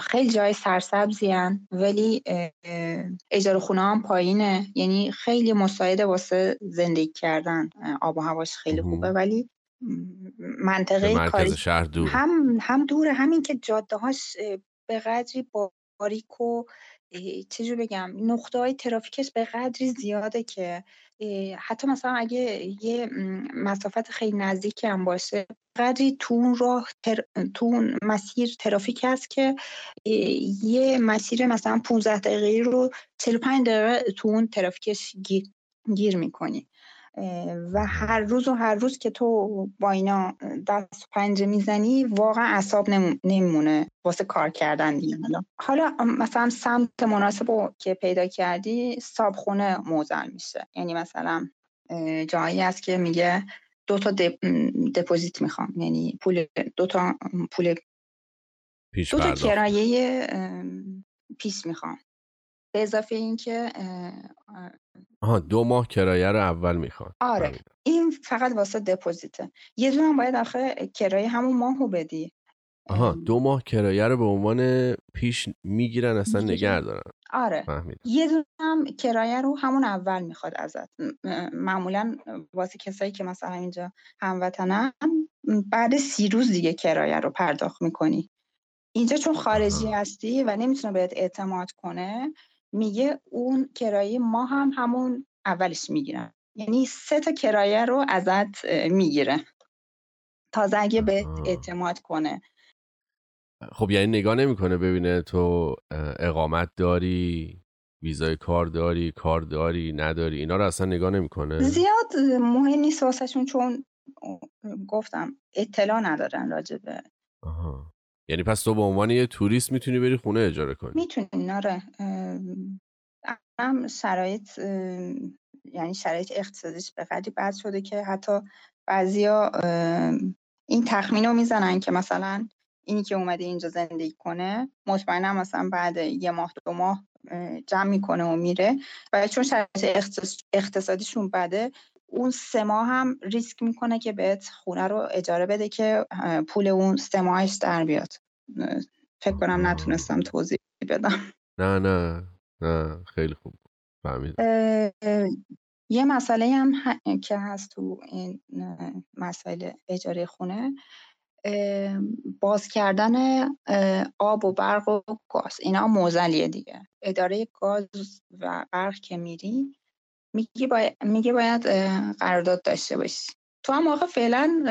خیلی جای سرسبزی هن ولی اجاره خونه هم پایینه. یعنی خیلی مساعده واسه زندگی کردن. آب و هواش خیلی خوبه ولی منطقه کاری شهر دور. هم هم دوره. همین که جاده هاش به قدری باریک و چجور بگم نقطه های ترافیکش به قدری زیاده که حتی مثلا اگه یه مسافت خیلی نزدیکی هم باشه قدری تو اون راه تو اون مسیر ترافیک هست که یه مسیر مثلا 15 دقیقه رو 45 دقیقه تو اون ترافیکش گیر, گیر می‌کنی. و هر روز و هر روز که تو با اینا دست پنجه می‌زنی واقعا اصاب نمیمونه واسه کار کردن دیگه. حالا مثلا سمت مناسب که پیدا کردی صابخونه موزل میشه. یعنی مثلا جایی هست که میگه دو تا دپوزیت می‌خوام. یعنی پول دو تا پول پیش دو تا کرایه پیش می‌خوام. به اضافه اینکه آها دو ماه کرایه رو اول می‌خوان. آره. این فقط واسه دپوزیته. یه دونه هم باید آخه کرایه همون ماهو بدی. آها دو ماه کرایه رو به عنوان پیش می‌گیرن اصلا. نگه دارن آره. فهمیدم. یه دونه هم کرایه رو همون اول می‌خواد ازت. معمولا واسه کسایی که مثلا اینجا هموطنن بعد سی روز دیگه کرایه رو پرداخت می‌کنی. اینجا چون خارجی آها. هستی و نمی‌تونه بهت اعتماد کنه میگه اون کرایه ما هم همون اولش می‌گیرن. یعنی سه تا کرایه رو ازت می‌گیره. تازه اگه آها. اعتماد کنه. خب یعنی نگاه نمی‌کنه ببینه تو اقامت داری ویزای کار داری کار داری نداری اینا رو اصلا نگاه نمی‌کنه؟ زیاد مهم نیست واسهشون چون گفتم اطلاع ندارن راجبه آها. یعنی پس تو به عنوان یه توریست می‌تونی بری خونه اجاره کنی. می‌تونین آره. هم شرایط یعنی شرایط اقتصادیش به قدری بد شده که حتی بعضیا این تخمین رو می‌زنن که مثلا اینی که اومده اینجا زندگی کنه مطمئنم مثلا بعد یه ماه دو ماه اه، جمع می‌کنه و میره. و چون شرایط اقتص- اقتصادیشون بده اون سه ماه هم ریسک می‌کنه که بهت خونه رو اجاره بده که پول اون سه ماهش در بیاد. فکر کنم. نتونستم توضیح بدم. نه نه نه خیلی خوب. فهمیدم. یه مسئله هم ه- که هست تو این مسائل اجاره خونه باز کردن آب و برق و گاز. اینا موزلیه دیگه. اداره گاز و برق که میری میگه باید, میگه باید قرارداد داشته باشی. تو هم آخه فعلا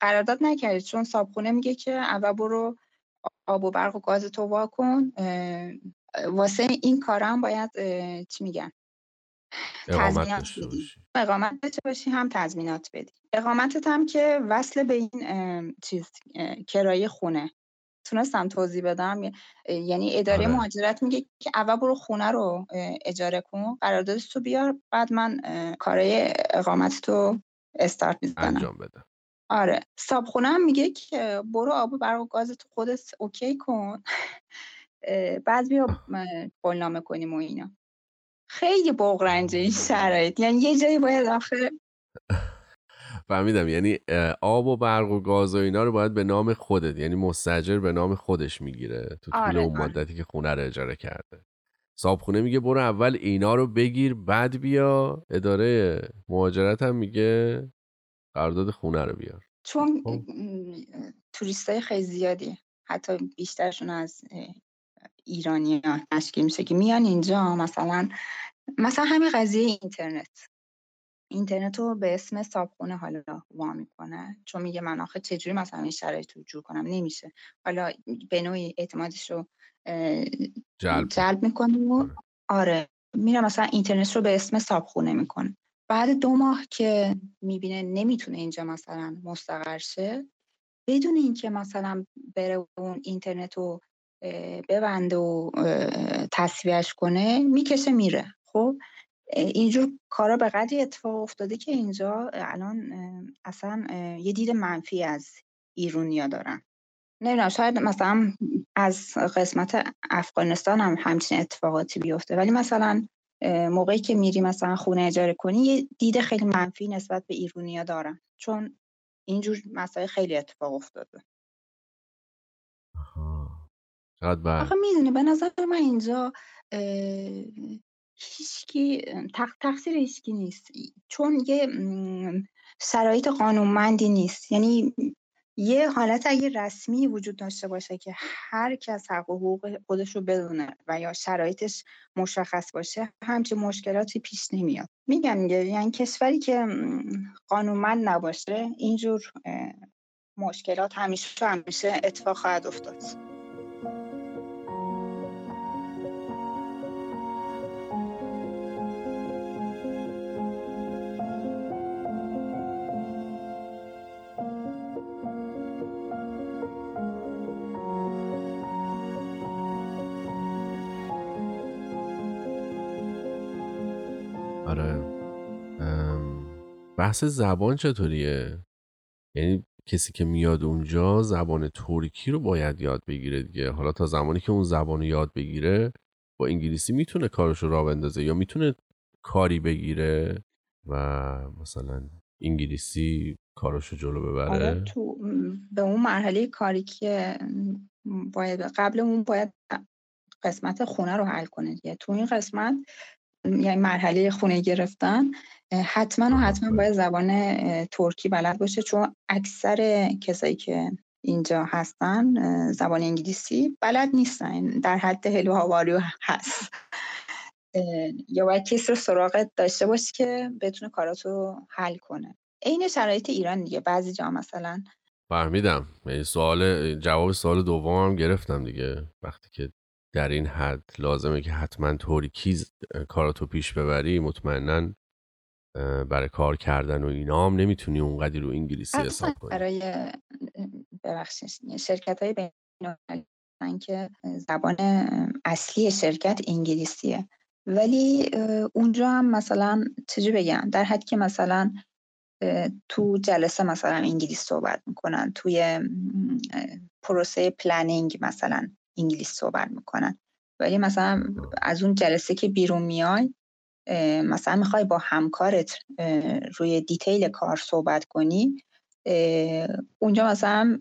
قرارداد نکردی. چون صابخونه میگه که اول برو آب و برق و گاز تو وا کن. واسه این کارا هم باید چی میگن؟ اقامت داشته باشی. اقامت داشته باشی هم تضمینات بدی. اقامتت هم که وصل به این چیز کرایه خونه. تونستم توضیح بدم؟ یعنی اداره آره. مهاجرت میگه که اول برو خونه رو اجاره کن قراردادش تو بیار بعد من کارای اقامت تو استارت می‌زنم. انجام بده. آره. صابخونه هم میگه که برو آب و برق و گاز تو خودت اوکی کن. بعد بیا قولنامه کنیم و اینا. خیلی بغرنجه این شرایط. یعنی یه جایی باید آخه فهمیدم. یعنی آب و برق و گاز و اینا رو باید به نام خودت یعنی مستجر به نام خودش می‌گیره تو طول آره اون آره. مدتی که خونه رو اجاره کرده. صابخونه میگه برو اول اینا رو بگیر بعد بیا. اداره مهاجرت هم میگه قرارداد خونه رو بیار. چون خب. توریست های خیلی زیادی حتی بیشترشون از ایرانی ها تشکیل میشه که میان اینجا. مثلا مثلا همین قضیه اینترنت. اینترنت رو به اسم صابخونه حالا وا می‌کنه. چون میگه من آخه چجوری مثلا این شرایط رو جور کنم؟ نمیشه. حالا به نوعی اعتمادش رو جلب جلب می‌کنه و آره. میره مثلا اینترنت رو به اسم صابخونه می‌کنه. بعد دو ماه که می‌بینه نمی‌تونه اینجا مثلا مستقر شه بدون اینکه مثلا بره اون اینترنت رو ببنده و اه، تصفیهش کنه می‌کشه میره. خب؟ اینجور کارا به قدری اتفاق افتاده که اینجا الان اصلا یه دید منفی از ایرونیا دارن. نمی‌دونم شاید مثلا از قسمت افغانستان هم همچین اتفاقاتی بیفته. ولی مثلا موقعی که میری مثلا خونه اجاره کنی یه دید خیلی منفی نسبت به ایرونیا دارن. چون اینجور مسائل خیلی اتفاق افتاده. آخه می‌دونی به نظر من اینجا هیچکی تق- تقصیر هیچکی نیست. چون یه شرایط قانونمندی نیست. یعنی یه حالت اگه رسمی وجود داشته باشه که هر کس حق و حقوق خودش رو بدونه و یا شرایطش مشخص باشه همچین مشکلاتی پیش نمیاد. میگم یعنی کشوری که قانونمند نباشه اینجور مشکلات همیشه همیشه اتفاق خواهد افتاد. بحث زبان چطوریه؟ یعنی کسی که میاد اونجا زبان ترکی رو باید یاد بگیره دیگه. حالا تا زمانی که اون زبان رو یاد بگیره با انگلیسی می‌تونه کارش رو را بندازه یا می‌تونه کاری بگیره و مثلا انگلیسی کارش رو جلو ببره؟ آره تو به اون مرحله کاری که باید قبل اون باید قسمت خونه رو حل کنه دیگه. تو این قسمت یعنی مرحله خونه گرفتن حتما و حتما باید زبان ترکی بلد باشه. چون اکثر کسایی که اینجا هستن زبان انگلیسی بلد نیستن. در حد هلو هاواریو هست. یا باید کسی رو سراغت داشته باشی که بتونه کاراتو حل کنه. عین شرایط ایران دیگه. بعضی جا مثلا فهمیدم. یعنی سوال جواب سوال دومم گرفتم دیگه. وقتی که در این حد لازمه که حتما کیز کاراتو پیش ببری. مطمئنا برای کار کردن و اینا هم نمی‌تونی اونقدی رو انگلیسی حساب کنی. برای ببخشید شرکت های بین که زبان اصلی شرکت انگلیسیه. ولی اونجا هم مثلا چجوری بگم؟ در حد که مثلا تو جلسه مثلا انگلیس صحبت می‌کنن توی پروسه planning مثلا. انگلیس صحبت می‌کنن. ولی مثلا از اون جلسه که بیرون میای مثلا می‌خوای با همکارت روی detail کار صحبت کنی اونجا مثلا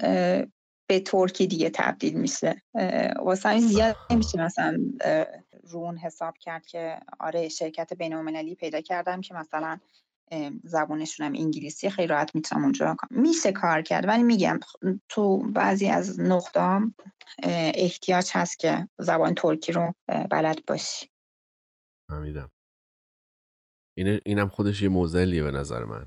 به ترکی دیگه تبدیل میشه. واسه زیاد نمیشه مثلا رو اون حساب کرد که آره شرکت بین پیدا کردم که مثلا زبانشون هم انگلیسی خیلی راحت می‌تونم اونجا میشه کار کرد ولی میگم تو بعضی از نقطه احتیاج هست که زبان ترکی رو بلد باشی. فهمیدم. این اینم خودش یه موزلیه به نظر من.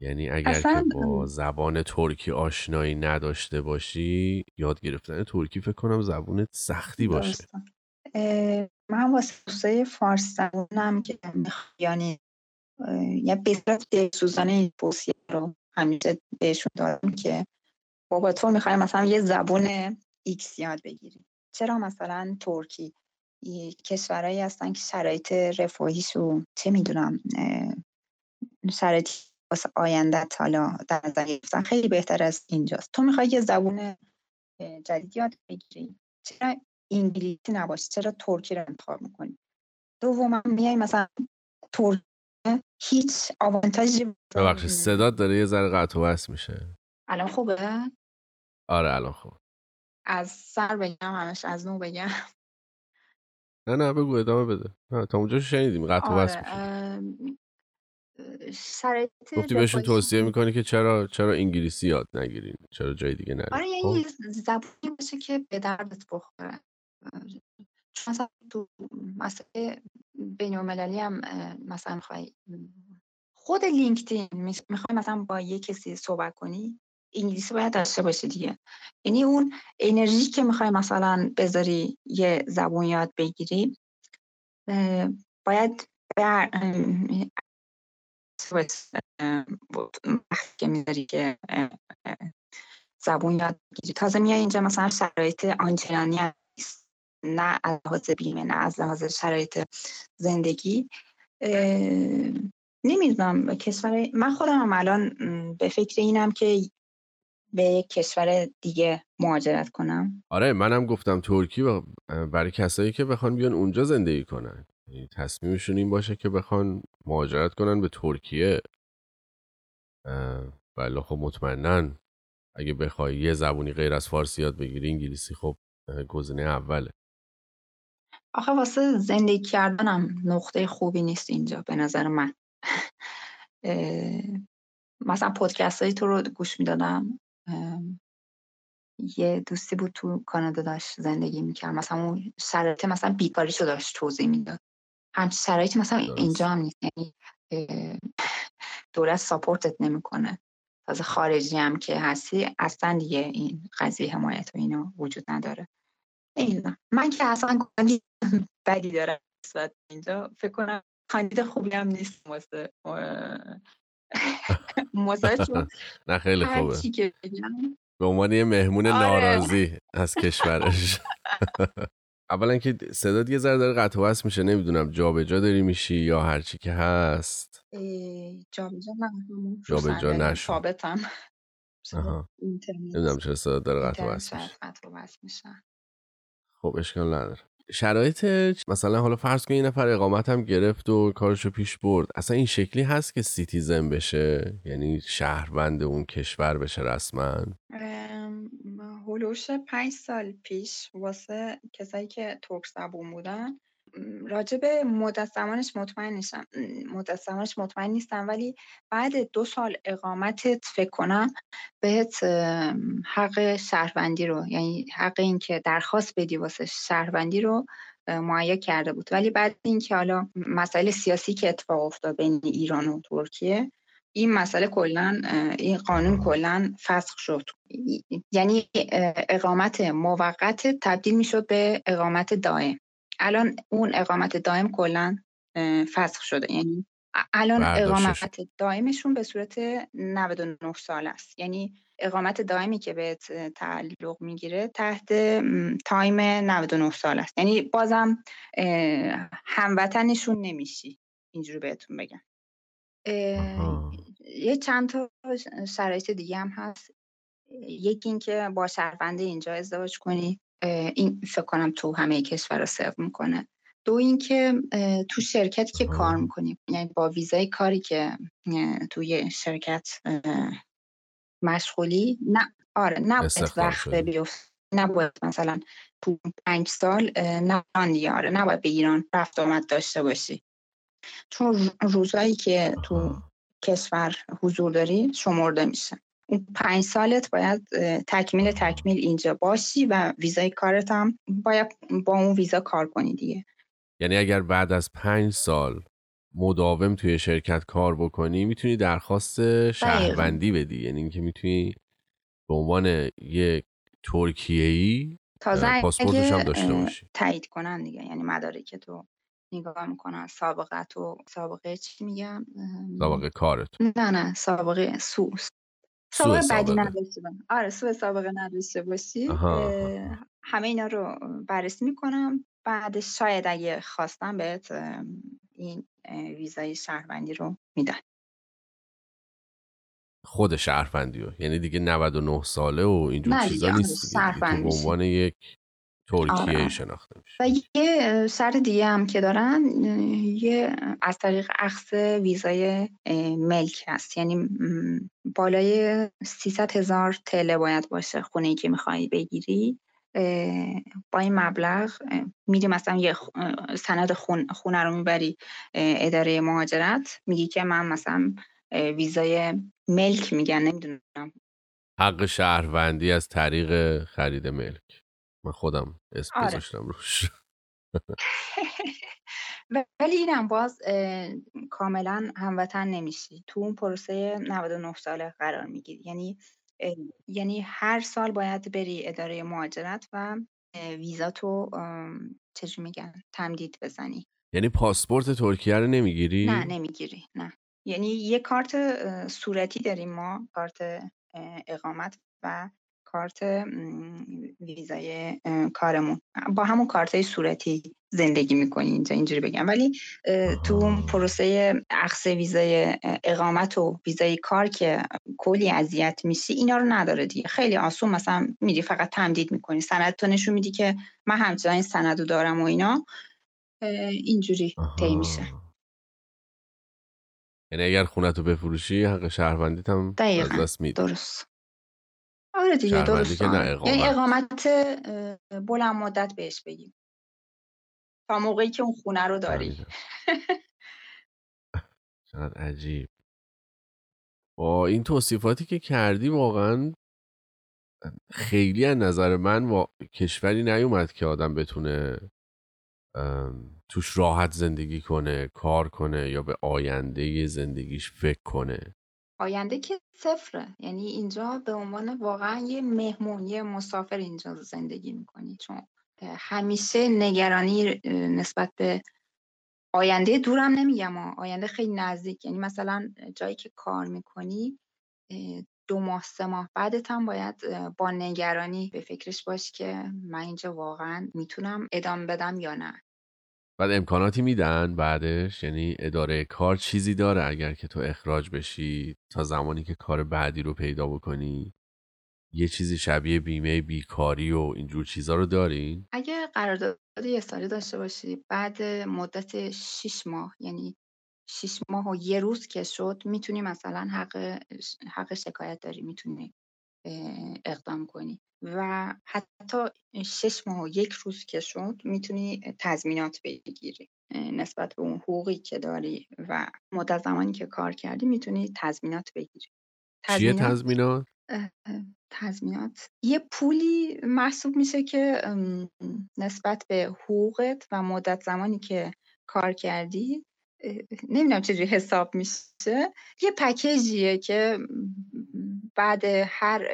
یعنی اگر که با زبان ترکی آشنایی نداشته باشی یاد گرفتن ترکی فکر کنم زبون سختی باشه. من واسه فارس زبونم که یعنی یا بسیار دلسوزانه این توصیه رو همیشه بهشون دارم که بابا تو می‌خوای مثلا یه زبون X یاد بگیری چرا مثلا ترکی کشورهایی هستن که شرایط رفاهیشو چه می‌دونم شرایط واسه آینده حالا در نظر خیلی بهتر از اینجاست تو می‌خوای یه زبون جدید یاد بگیری چرا انگلیسی نباشه چرا ترکی رو انتخاب می‌کنی دوم میای مثلا ترکی هیچ آوانتاژی ببخشید صدات داره یه ذره قطع و میشه. الان خوبه؟ آره الان خوب. از سر بگم همش از نو بگم. نه نه بگو ادامه بده. نه تا اونجا شنیدیم قطع و آره میشه. شرایط گفتی بهشون توصیه می‌کنی که چرا چرا انگلیسی یاد نگیرین؟ چرا جای دیگه نرین؟ آره یعنی زبونی باشه که به دردت بخوره. چون مثلا تو مسئله بین هم مثلا می‌خوای خود لینکدین می‌خوای مثلا با یه کسی صحبت کنی انگلیسی باید داشته باشی دیگه. یعنی اون انرژی که می‌خوای مثلا بذاری یه زبون یاد بگیری باید که می‌ذاری که زبون یاد بگیری. تازه میای اینجا مثلا شرایط آنچنانی نه از لحاظ بیمه نه از لحاظ شرایط زندگی. نمی‌دونم کشور من خودم الان به فکر اینم که به کشور دیگه مهاجرت کنم. آره منم گفتم ترکی برای کسایی که بخوان بیان اونجا زندگی کنن. یعنی تصمیمشون این باشه که بخوان مهاجرت کنن به ترکیه. ولی خب مطمئنا اگه بخوای یه زبونی غیر از فارسی یاد بگیری انگلیسی خب گزینه اوله. آخه واسه زندگی کردنم نقطه خوبی نیست اینجا به نظر من. [LAUGHS] مثلا پودکست های تو رو گوش می‌دادم. یه دوستی بود تو کانادا داشت زندگی می‌کرد. مثلا اون شرایط مثلا بیکاریشو داشت توضیح می‌داد. همچین شرایطی مثلا اینجا هم نیست. یعنی دولت ساپورتت نمی‌کنه. تازه خارجی هم که هستی اصلا دیگه این قضیه حمایت و اینو وجود نداره. این من که اصلا کاندید [LAUGHS] بدی دارم اینجا. فکر کنم کاندید خوبی هم نیست واسه [LAUGHS] [LAUGHS] نه خیلی خوبه. به عنوان یه مهمون آره. ناراضی از کشورش. اولا که صدات یه ذره داره قطع وصل میشه. نمی‌دونم جابجا جا داری میشی یا هرچی که هست. جابجا نه جابجا نشو. اینترنت نمی‌دونم چرا صدا داره قطع وصل میشه قطع و وصل میشه خب اشکال نداره. شرایط مثلا حالا فرض کن یه نفر اقامت هم گرفت و کارشو پیش برد. اصلا این شکلی هست که citizen بشه؟ یعنی شهروند اون کشور بشه رسما؟ هلوش پنج سال پیش واسه کسایی که ترک زبون بودن به مدت زمانش مطمئن نیستم. مدت زمانش مطمئن نیستم ولی بعد دو سال اقامتت فکر کنم بهت حق شهروندی رو یعنی حق این که درخواست بدی واسه شهروندی رو اه، مهیا کرده بود. ولی بعد اینکه حالا مسائل سیاسی که اتفاق افتاد بین ایران و ترکیه این مسئله کلا این قانون کلا فسخ شد. یعنی اقامت موقت تبدیل می‌شد به اقامت دائم الان اون اقامت دائم کلا فسخ شده. یعنی الان اقامت دائمشون به صورت 99 سال است. یعنی اقامت دائمی که بهت تعلق می‌گیره تحت تایم 99 سال است. یعنی بازم هموطنشون نمیشی. اینجوری بهتون بگم. یه چند تا شرایط دیگه هم هست. یکی اینکه با شهرونده اینجا ازدواج کنی. این فکر کنم تو همه کشورها سرو می‌کنه دو اینکه تو شرکتی که کار آها. می‌کنی یعنی با ویزای کاری که توی شرکت مشغولی نه آره استخدام وقت بیفت نباید مثلا تو پنج سال نه آره نباید به ایران رفت آمد داشته باشی چون روزایی که تو. کشور حضور داری شمرده میشه اون پنج سالت باید تکمیل تکمیل اینجا باشی و ویزای کارت هم باید با اون ویزا کار کنی دیگه. یعنی اگر بعد از پنج سال مداوم توی شرکت کار بکنی می‌تونی درخواست شهروندی بدی. یعنی اینکه می‌تونی به عنوان یک ترکیه ای تازه پاسپورتش هم داشته باشی. تایید کنن دیگه. یعنی مدارک تو نگاه می‌کنن. سابقه تو سابقه چی میگم؟ سابقه کارت نه نه سابقه سو سوء سابقه بدی سابقه. نداشته باش آره سوء سابقه نداشته باشی. همه اینا رو بررسی می‌کنم. بعدش شاید اگه خواستم بهت این ویزای شهروندی رو میدن خود شهروندی رو. یعنی دیگه 99 ساله و اینجور چیزا آره نیست به عنوان یک ترکیه آره. شناخته میشه. و یه سر دیگه هم که دارن یه از طریق اخذ ویزای ملک هست. یعنی بالای 300 هزار تله باید باشه خونه ای که می‌خوای بگیری. با این مبلغ میری مثلا یه سند خون- خونه رو می‌بری اداره مهاجرت. میگی که من مثلا ویزای ملک میگن نمی‌دونم. حق شهروندی از طریق خرید ملک. من خودم اسم آره. گذاشتم روش. [LAUGHS] ولی اینم باز کاملا هموطن نمیشی. تو اون پروسه 99 ساله قرار می‌گیری. یعنی یعنی هر سال باید بری اداره مهاجرت و ویزا تو چجوری میگن تمدید بزنی. یعنی پاسپورت ترکیه رو نه نمی‌گیری. نمی‌گیری نه. یعنی یه کارت صورتی داریم ما کارت اقامت و کارت ویزای کارمون. با همون کارت صورتی زندگی می‌کنی اینجا اینجوری بگم. ولی تو پروسه اخذ ویزای اقامت و ویزای کار که کلی اذیت میشی اینا رو نداره دیگه. خیلی آسون مثلا میری فقط تمدید می‌کنی. سند تو نشون میدی که من همچنان این سند رو دارم و اینا. اینجوری طی میشه. یعنی اگر خونت رو بفروشی حق شهروندیت هم از دقیقا دست میدی. درست. آره دیگه درست یعنی اقامت. بلند مدت بهش بگیم. تا موقعی که اون خونه رو داری. چقدر عجیب. با این توصیفاتی که کردی واقعا خیلی از نظر من وا... کشوری نیومد که آدم بتونه توش راحت زندگی کنه کار کنه یا به آینده زندگیش فکر کنه. آینده که صفره. یعنی اینجا به عنوان واقعا یه مهمون یه مسافر اینجا زندگی می‌کنی. چون همیشه نگرانی نسبت به آینده دورم نمیگم آینده خیلی نزدیک. یعنی مثلا جایی که کار می‌کنی دو ماه سه ماه بعدت هم باید با نگرانی به فکرش باشی که من اینجا واقعا می‌تونم ادامه بدم یا نه. بعد امکاناتی میدن بعدش؟ یعنی اداره کار چیزی داره اگر که تو اخراج بشی تا زمانی که کار بعدی رو پیدا بکنی؟ یه چیزی شبیه بیمه بیکاری و اینجور چیزا رو دارین؟ اگه قرارداد یه سالی داشته باشی بعد مدت 6 ماه یعنی 6 ماه و یه روز که شد می‌تونی مثلا حق حق شکایت داری می‌تونی اقدام کنی. و حتی شش ماه و یک روز که شد می‌تونی تضمینات بگیری. نسبت به اون حقوقی که داری و مدت زمانی که کار کردی می‌تونی تضمینات بگیری. چیه تضمینات؟ تضمینات؟ یه پولی محسوب میشه که نسبت به حقوقت و مدت زمانی که کار کردی نمی‌دونم چجوری حساب میشه. یه پکیجیه که بعد هر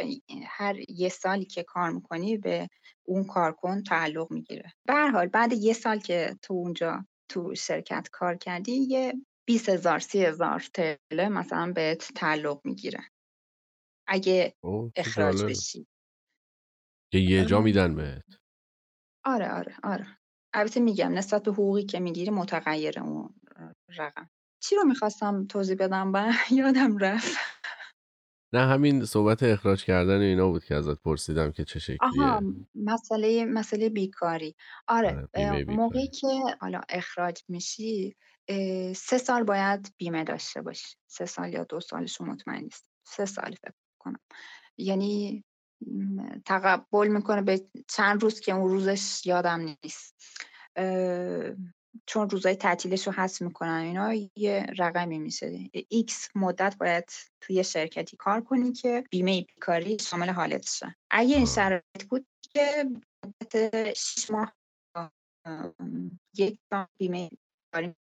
هر یه سالی که کار می‌کنی به اون کارکن تعلق می‌گیره. حال بعد یه سال که تو اونجا تو شرکت کار کردی یه 20 هزار سی هزار تله مثلا بهت تعلق می‌گیره. اگه اخراج بشی. که یه جا میدن بهت. آره آره آره. البته میگم نسبت به حقوقی که می‌گیری متغیر اون رقم. چی رو می‌خواستم توضیح بدم؟ با [LAUGHS] یادم رفت. نه همین صحبت اخراج کردن اینا بود که ازت پرسیدم که چه شکلیه. آها مسئله مسئله بیکاری. آره, آره، موقعی که حالا اخراج میشی سه سال باید بیمه داشته باشی. سه سال یا دو سالشو مطمئن نیست. سه سال فکر کنم یعنی تقبل می‌کنه به چند روز که اون روزش یادم نیست. چون روزای تعطیلش رو حذف می‌کنن اینا یه رقمی میشه X مدت باید توی شرکتی کار کنی که بیمه بیکاری شامل حالت شه. اگه این شرایط بود که مدت شیش ماه یک بیمه بیکاری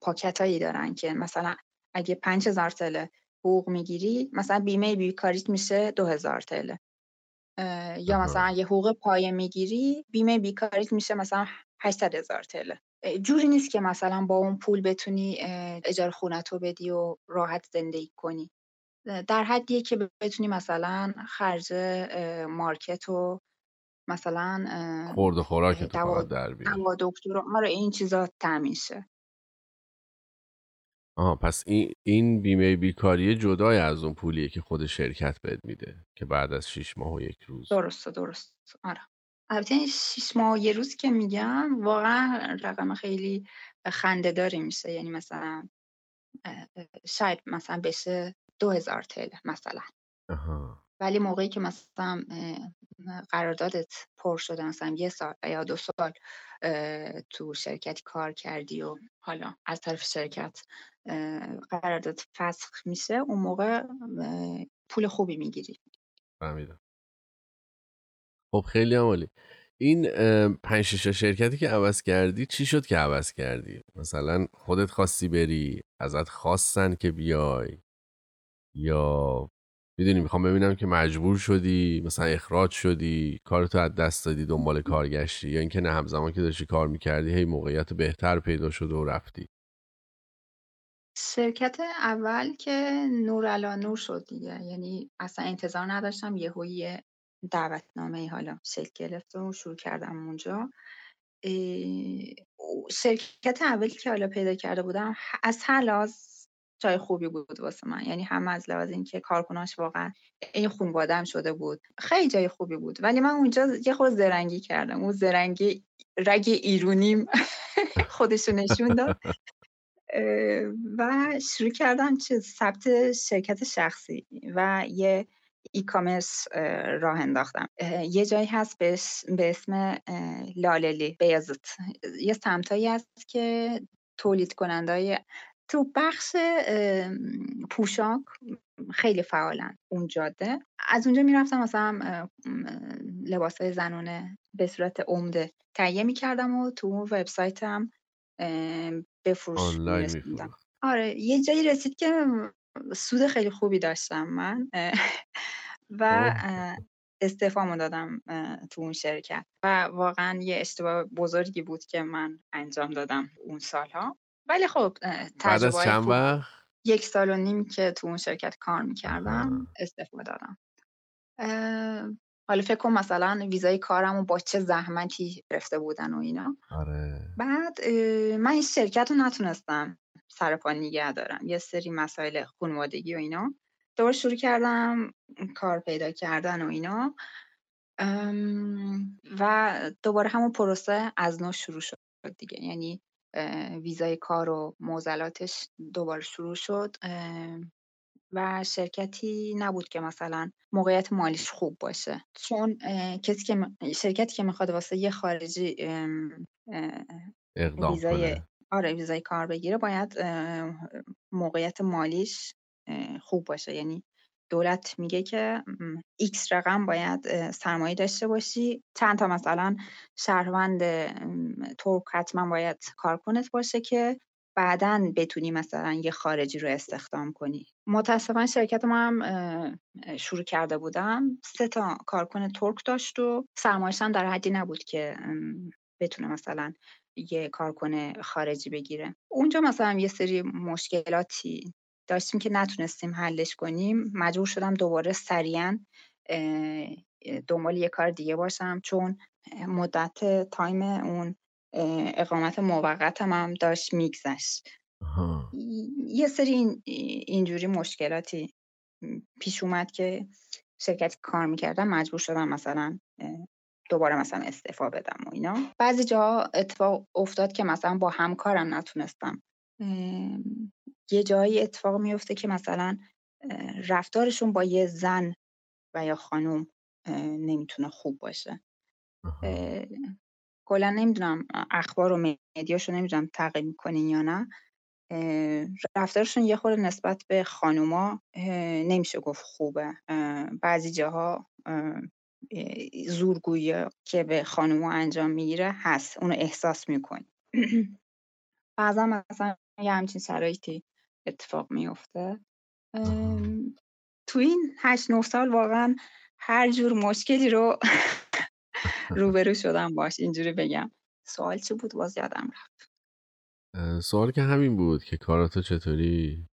پاکت هایی دارن که مثلا اگه پنج هزار TL حقوق می‌گیری مثلا بیمه بیکاریت میشه دو هزار TL. یا مثلا اگه حقوق پایه می‌گیری بیمه بیکاریت میشه مثلا 800 هزار تله. جوری نیست که مثلا با اون پول بتونی اجاره خونتو بدی و راحت زندگی کنی. در حدیه که بتونی مثلا خرج مارکت و مثلا خورد و خوراک تو در دکتر آره این چیزا تامین شه. آها پس این این بیمه بیکاری جدای از اون پولیه که خود شرکت بهت میده که بعد از شیش ماه و یک روز. درسته درست آره. البته این شیش ماه یه روز که میگم واقعا رقم خیلی خنده داری میشه. یعنی مثلا شاید مثلا بشه دو هزار تله مثلا. ولی موقعی که مثلا قراردادت پر شده مثلا یه سال یا دو سال تو شرکتی کار کردی و حالا از طرف شرکت قرارداد فسخ میشه اون موقع پول خوبی می‌گیری. فهمیدم. خب خیلی عمالی این پنج شرکتی که عوض کردی چی شد که عوض کردی؟ مثلا خودت خواستی بری ازت خواستن که بیای؟ یا می‌دونی می‌خوام ببینم که مجبور شدی مثلا اخراج شدی کارتو از دست دادی دنبال کار گشتی یا اینکه نه همزمان که داشتی کار می‌کردی هی موقعیت بهتر پیدا شده و رفتی؟ شرکت اول که نور علا نور شد دیگه. یعنی اصلا انتظار نداشتم یه دعوتنامه حالا شکل گرفت و شروع کردم اونجا. شرکت اولی که حالا پیدا کرده بودم از هر لحاظ جای خوبی بود واسه من. یعنی هم از لحاظ اینکه کارکناش واقعا این خونوادم شده بود. خیلی جای خوبی بود. ولی من اونجا یه خورده زرنگی کردم. اون زرنگی رگ ایرونیم [LAUGHS] خودشو نشون داد. و شروع کردم چه ثبت شرکت شخصی و یه ای کامرس راه انداختم. یه جایی هست به اسم لاللی بیازت یه سمتایی هست که تولید کننده تو بخش پوشاک خیلی فعالن. اون جاده. از اونجا می‌رفتم مثلا لباس های زنونه به صورت عمده تهیه می‌کردم و تو وبسایتم بفروش آره یه جایی رسید که سود خیلی خوبی داشتم من و استفامو دادم تو اون شرکت. و واقعا یه اشتباه بزرگی بود که من انجام دادم اون سالها. ولی خب بعد از چند وقت؟ یک سال و نیم که تو اون شرکت کار می‌کردم استفاده دادم. حالا فکر کن مثلا ویزای کارمو با چه زحمتی گرفته بودن و اینا. آره. بعد من این شرکت رو نتونستم. سر پا نگه دارم. یه سری مسائل خانوادگی و اینا. دوباره شروع کردم کار پیدا کردن و اینا. و دوباره همون پروسه از نو شروع شد دیگه. یعنی ویزای کار و موزلاتش دوباره شروع شد. و شرکتی نبود که مثلا موقعیت مالیش خوب باشه. چون کسی که شرکتی که می‌خواد واسه یه خارجی اقدام ویزای آره ویزای کار بگیره باید موقعیت مالیش خوب باشه. یعنی دولت میگه که X رقم باید سرمایه داشته باشی. چند تا مثلا شهروند ترک حتما باید کارکنت باشه که بعدا بتونی مثلا یه خارجی رو استخدام کنی. متاسفانه شرکت ما هم شروع کرده بودم سه تا کارکن ترک داشت و سرمایش هم در حدی نبود که بتونه مثلا یه کارکن خارجی بگیره. اونجا مثلا یه سری مشکلاتی داشتیم که نتونستیم حلش کنیم مجبور شدم دوباره سریعا دنبال یه کار دیگه باشم چون مدت تایم اون اقامت موقتم هم داشت میگذشت. یه سری اینجوری مشکلاتی پیش اومد که شرکتی کار می‌کردم مجبور شدم مثلا دوباره مثلا استعفا بدم و اینا. بعضی جا اتفاق افتاد که مثلا با همکارم نتونستم. یه جایی اتفاق میفته که مثلا رفتارشون با یه زن و یا خانوم نمی‌تونه خوب باشه. کلا نمی‌دونم اخبار و مدیاشو نمی‌دونم تعقیب می‌کنین یا نه. رفتارشون یه خورده نسبت به خانوما نمیشه گفت خوبه. بعضی جاها زورگویی که به خانوما انجام می‌گیره هست. اونو احساس می‌کنی. [CLEARS THROAT] بعضا مثلا یه همچین شرایطی اتفاق میفته تو این هشت نه سال واقعا هر جور مشکلی رو [LAUGHS] روبرو شدم باش. اینجوری بگم. سوال چی بود؟ باز یادم رفت. سوال که همین بود که کاراتو چطوری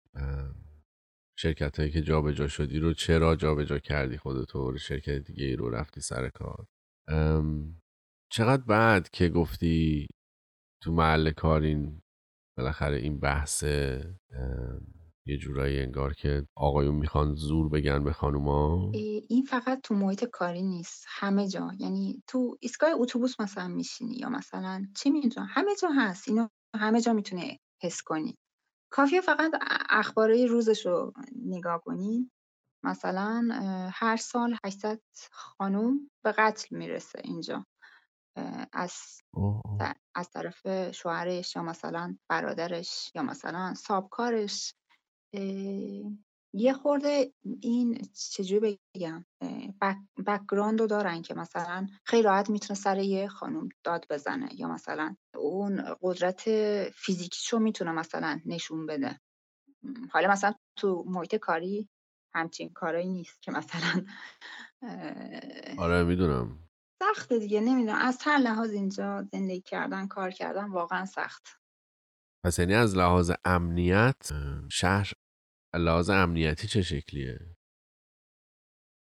شرکت هایی که جابجا شدی رو چرا جابجا کردی خودتو شرکت دیگه ای رو رفتی سر کار؟ چقدر بعد که گفتی تو محل کارین بالاخره این بحث یه جورایی انگار که آقایون می‌خوان زور بگن به خانوما؟ این فقط تو محیط کاری نیست همه جا. یعنی تو ایستگاه اتوبوس مثلا میشینی یا مثلا چی می‌دونم همه جا هست. اینو همه جا می‌تونه حس کنی. کافیه فقط اخباره روزش رو نگاه کنی. مثلا هر سال 800 خانوم به قتل می‌رسه اینجا. از از طرف شوهرش یا مثلا برادرش یا مثلا سابکارش. یه خورده این چجوری بگم بکگراند رو دارن که مثلا خیلی راحت می‌تونه سر یه خانم داد بزنه یا مثلا اون قدرت فیزیکیشو می‌تونه مثلا نشون بده. حالا مثلا تو محیط کاری همچین کارایی نیست که مثلا آره می‌دونم. سخته دیگه نمی‌دونم. از هر لحاظ اینجا زندگی کردن کار کردن واقعا سخت. پس یعنی از لحاظ امنیت شهر لحاظ امنیتی چه شکلیه؟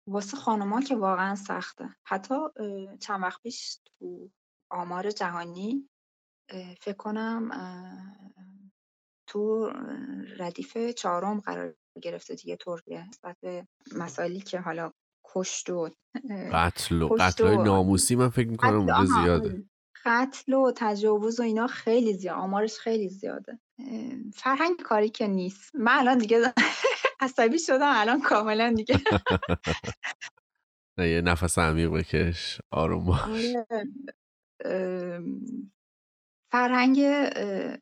واسه خانوما که واقعا سخته. حتی چند وقت پیش تو آمار جهانی فکر کنم تو ردیف چهارم قرار گرفته دیگه ترکیه نسبت به مسائلی که حالا کشت و قتل و قتل ناموسی من فکر می‌کنم اونجا زیاده. آره. قتل و تجاوز و اینا خیلی زیاد آمارش خیلی زیاده. فرهنگ کاری که نیست. من الان دیگه [LAUGHS] عصبی شدم الان کاملا دیگه. نه یه نفس عمیق بکش آروم باش. آره. فرهنگ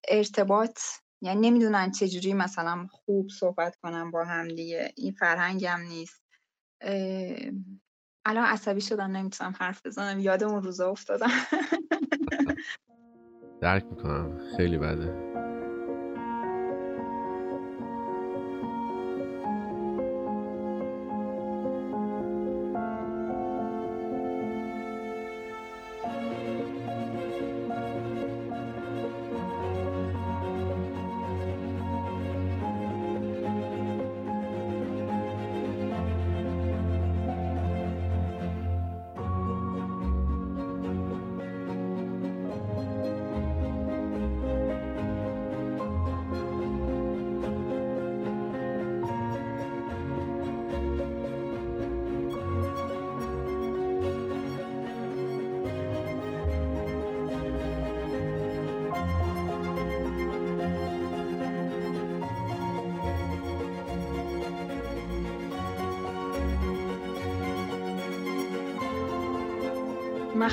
ارتباط یعنی نمی‌دونن چجوری مثلا خوب صحبت کنم با هم دیگه. این فرهنگم نیست. الان عصبی شدم نمی‌تونم حرف بزنم. یاد اون روزا افتادم. درک می‌کنم. خیلی بده.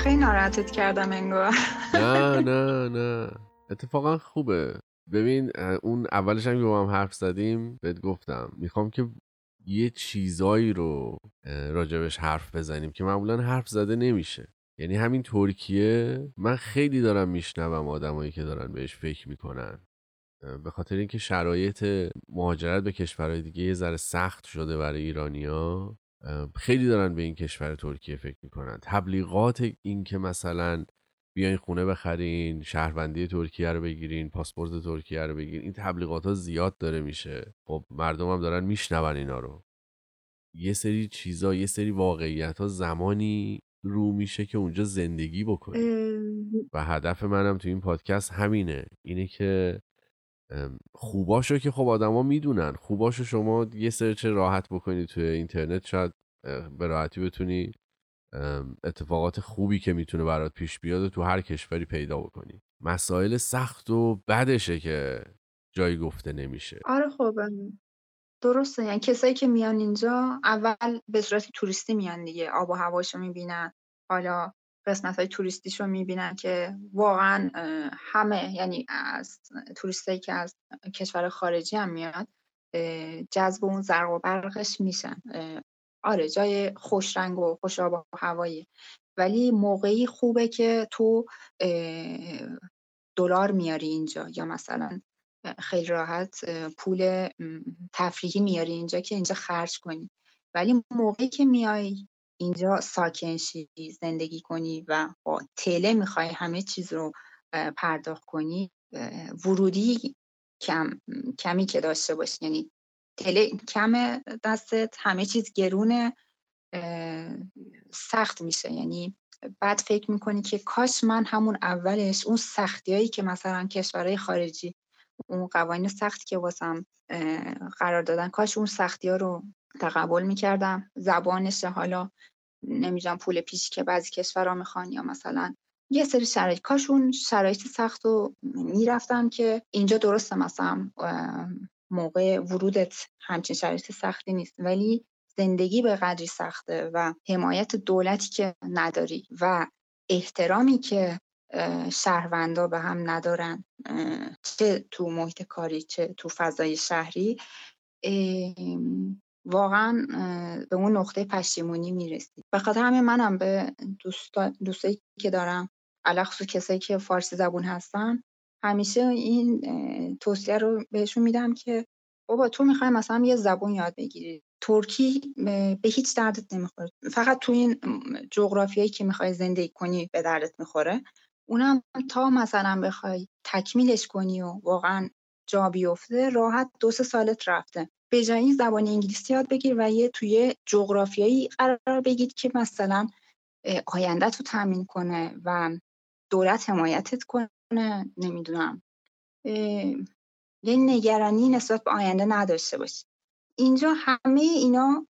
خیلی ناراحتت کردم انگار. نه [LAUGHS] نه نه. اتفاقا خوبه. ببین اون اولش هم که با هم حرف زدیم بهت گفتم. می‌خوام که یه چیزایی رو راجبش حرف بزنیم که معمولا حرف زده نمیشه. یعنی همین ترکیه من خیلی دارم میشنوم آدمایی که دارن بهش فکر می‌کنن. به خاطر اینکه شرایط مهاجرت به کشورهای دیگه یه ذره سخت شده برای ایرانیا خیلی دارن به این کشور ترکیه فکر می‌کنن. تبلیغات این که مثلا بیاین خونه بخرین شهروندی ترکیه رو بگیرین پاسپورت ترکیه رو بگیرین این تبلیغات ها زیاد داره میشه. خب مردم هم دارن میشنون اینا رو. یه سری چیزا یه سری واقعیت ها زمانی رو میشه که اونجا زندگی بکنی و هدف منم تو این پادکست همینه. اینه که خوباشو که خب آدما می‌دونن. خوباشو شما یه سرچ راحت بکنی توی اینترنت شاید به راحتی بتونی اتفاقات خوبی که می‌تونه برات پیش بیاد تو هر کشوری پیدا بکنی. مسائل سخت و بدشه که جایی گفته نمیشه. آره خب درسته. یعنی کسایی که میان اینجا اول به صورت توریستی میان دیگه. آب و هواشو می‌بینن. حالا قسمت های توریستیش رو می‌بینن که واقعا همه یعنی از توریستایی که از کشور خارجی هم میاد جذب اون زرق و برقش میشن. آره جای خوش رنگ و خوش آب و هوایی. ولی موقعی خوبه که تو دلار میاری اینجا یا مثلا خیلی راحت پول تفریحی میاری اینجا که اینجا خرج کنی. ولی موقعی که میای اینجا ساکن شی زندگی کنی و با تله می‌خوای همه چیز رو پرداخت کنی ورودی کم کمی که داشته باشی. یعنی تله کم دستت همه چیز گرونه سخت میشه. یعنی بعد فکر می‌کنی که کاش من همون اولش اون سختیایی که مثلا کشورهای خارجی اون قوانین سختی که واسم قرار دادن کاش اون سختی ها رو تقبل می‌کردم. زبانش حالا نمی‌دونم پول پیشی که بعضی کشورها می‌خوان یا مثلا یه سری شرایط. کاش اون شرایط سخت رو می‌رفتم که اینجا درسته مثلا موقع ورودت همچین شرایط سختی نیست. ولی زندگی به قدری سخته و حمایت دولتی که نداری و احترامی که شهروندا به هم ندارن چه تو محیط کاری چه تو فضای شهری واقعا به اون نقطه پشیمونی می‌رسی به خاطر همین منم به دوستا دوستایی که دارم علاخصو کسایی که فارسی زبون هستن همیشه این توصیه رو بهشون میدم که بابا تو می‌خوای مثلا یه زبون یاد بگیری. ترکی به هیچ دردت نمی‌خوره. فقط تو این جغرافیایی که می‌خوای زندگی کنی به دردت می‌خوره. اونم تا مثلا بخوای تکمیلش کنی و واقعا جا بیفته راحت دو سه سالت رفته. به جای زبان انگلیسی یاد بگیر و یه توی جغرافیایی قرار بگید که مثلا آینده تو تامین کنه و دولت حمایتت کنه نمی‌دونم. یه نگرانی نسبت به آینده نداشته باشی. اینجا همه اینا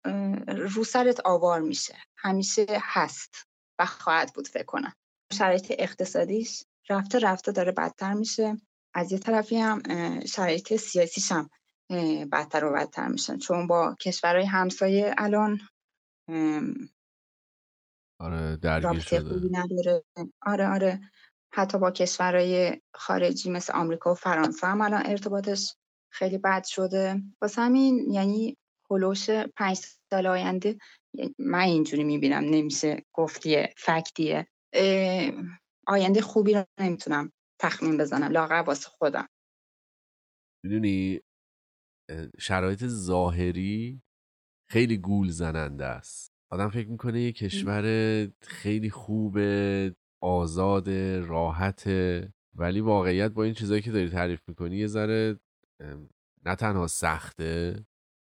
رو سرت آوار میشه. همیشه هست و خواهد بود فکر کنم. شرایط اقتصادیش رفته رفته داره بدتر میشه. از یه طرفی هم شرایط سیاسیش هم بدتر و بدتر میشن. چون با کشورهای همسایه الان آره درگیر شده. نداره. آره آره. حتی با کشورهای خارجی مثل آمریکا و فرانسه هم الان ارتباطش خیلی بد شده. واسه همین یعنی هلوش پنج سال آینده من اینجوری می‌بینم نمیشه گفتیه فکتیه. آینده خوبی رو نمی‌تونم تخمین بزنم لاغر واسه خودم. می‌دونی؟ شرایط ظاهری خیلی گول زننده است. آدم فکر می‌کنه یه کشور خیلی خوبه آزاد راحت ولی واقعیت با این چیزایی که داری تعریف می‌کنی یه ذره نه تنها سخته.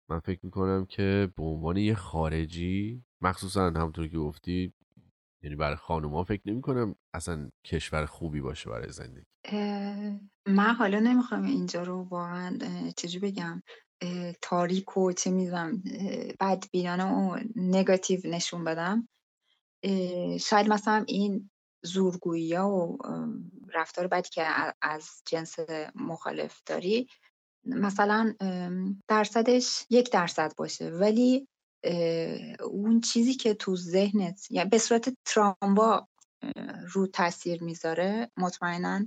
من فکر می‌کنم که به عنوان یه خارجی مخصوصا همونطور که گفتی یعنی برای خانوما فکر نمی کنم اصلا کشور خوبی باشه برای زندگی. من حالا نمی‌خوام اینجا رو واقعا چجوری بگم تاریک و چه می‌دونم بدبینانه و نگاتیو نشون بدم. شاید مثلا این زورگویی ها و رفتار بدی که از جنس مخالف داری مثلا درصدش یک درصد باشه. ولی اون چیزی که تو ذهنت یعنی به صورت ترامبا رو تاثیر می‌ذاره مطمئنا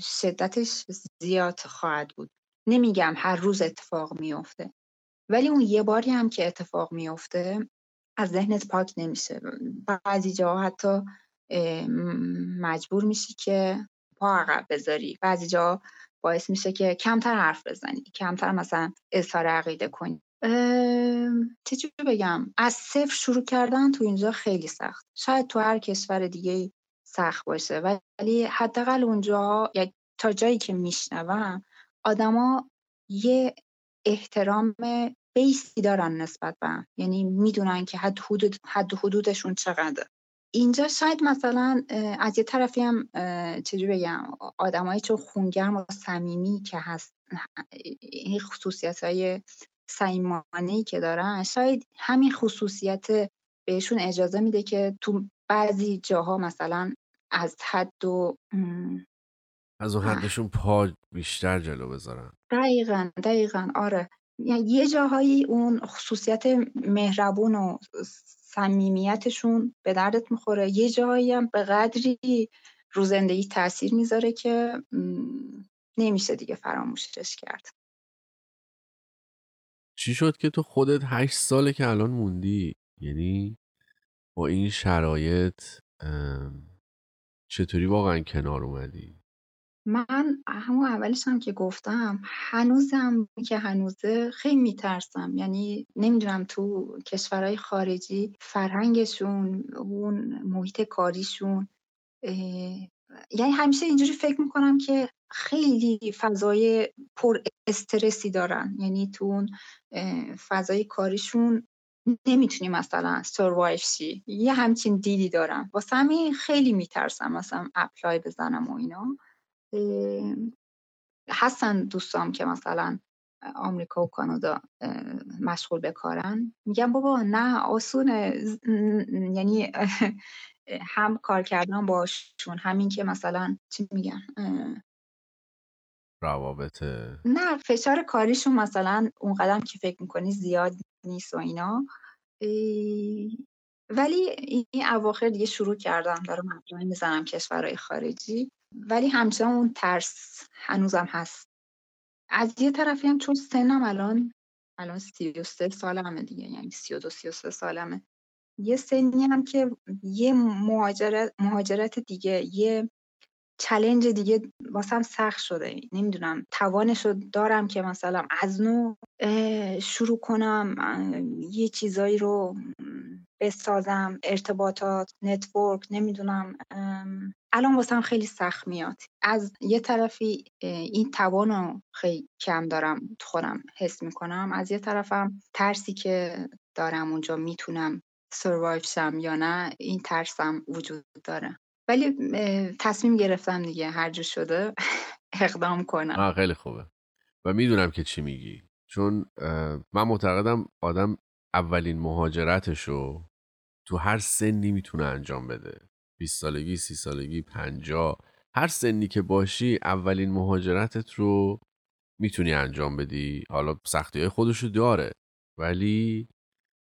شدتش زیاد خواهد بود. نمیگم هر روز اتفاق میفته ولی اون یه باری هم که اتفاق میفته از ذهنت پاک نمیشه. بعضی جاها حتی مجبور میشی که پا عقب بذاری. بعضی جا باعث میشه که کمتر حرف بزنی کمتر مثلا اظهار عقیده کنی. چجوری بگم؟ از صفر شروع کردن تو اینجا خیلی سخت. شاید تو هر کشور دیگه سخت باشه ولی حداقل اونجا یا تا جایی که میشنوم آدما یه احترام بیسی دارن نسبت به یعنی می‌دونن که حد حدود حد حدودشون چقدر اینجا شاید مثلا از یه طرفی هم چجوری بگم؟ آدمایی چون خونگرم و صمیمی که هست این خصوصیت های سیمانه که دارن شاید همین خصوصیت بهشون اجازه میده که تو بعضی جاها مثلا از حد و از اون حدشون پا بیشتر جلو بذارن. دقیقا دقیقا آره. یعنی یه جاهایی اون خصوصیت مهربون و صمیمیتشون به دردت می‌خوره. یه جاهایی هم به قدری رو زندگی تاثیر می‌ذاره که نمیشه دیگه فراموشش کرد. چی شد که تو خودت هشت ساله که الان موندی؟ یعنی با این شرایط چطوری واقعا کنار اومدی؟ من همون اولش هم که گفتم هنوزم که هنوزه خیلی میترسم. یعنی نمی‌دونم تو کشورهای خارجی فرهنگشون اون محیط کاریشون یعنی همیشه اینجوری فکر می‌کنم که خیلی فضای پر استرسی دارن. یعنی تو اون فضای کاریشون نمی‌تونی مثلا سروایو شی. یه همچین دیدی دارم. واسه همین خیلی میترسم مثلا اپلای بزنم و اینا. هستن دوستام که مثلا آمریکا و کانادا مشغول به کارن. میگم بابا نه آسونه. یعنی [LAUGHS] هم کار کردن باشون همین که مثلا چی میگن روابط نه فشار کاریشون مثلا اون قدم که فکر می‌کنی زیاد نیست و اینا. ولی این اواخر دیگه شروع کردم دارم اپلای می‌زنم کشورهای خارجی. ولی همچنان اون ترس هنوزم هست. از یه طرفی هم چون سنم الان الان سی و سه سالمه دیگه یعنی سی و دو سی و سه سالمه. یه سنی هم که یه مهاجرت, مهاجرت دیگه یه challenge دیگه واسم سخت شده. نمی‌دونم توانش رو دارم که مثلا از نو شروع کنم یه چیزایی رو بسازم ارتباطات network نمی‌دونم الان واسم خیلی سخت میاد. از یه طرفی این توان رو خیلی کم دارم خودم حس می‌کنم. از یه طرفم ترسی که دارم اونجا می‌تونم survive شم یا نه این ترسم وجود داره. ولی تصمیم گرفتم دیگه هر جو شده [LAUGHS] اقدام کنم. آه خیلی خوبه. و می‌دونم که چی میگی. چون من معتقدم آدم اولین مهاجرتش رو تو هر سنی می‌تونه انجام بده. 20 سالگی، سی سالگی، 50 هر سنی که باشی اولین مهاجرتت رو می‌تونی انجام بدی. حالا سختی های خودشو داره. ولی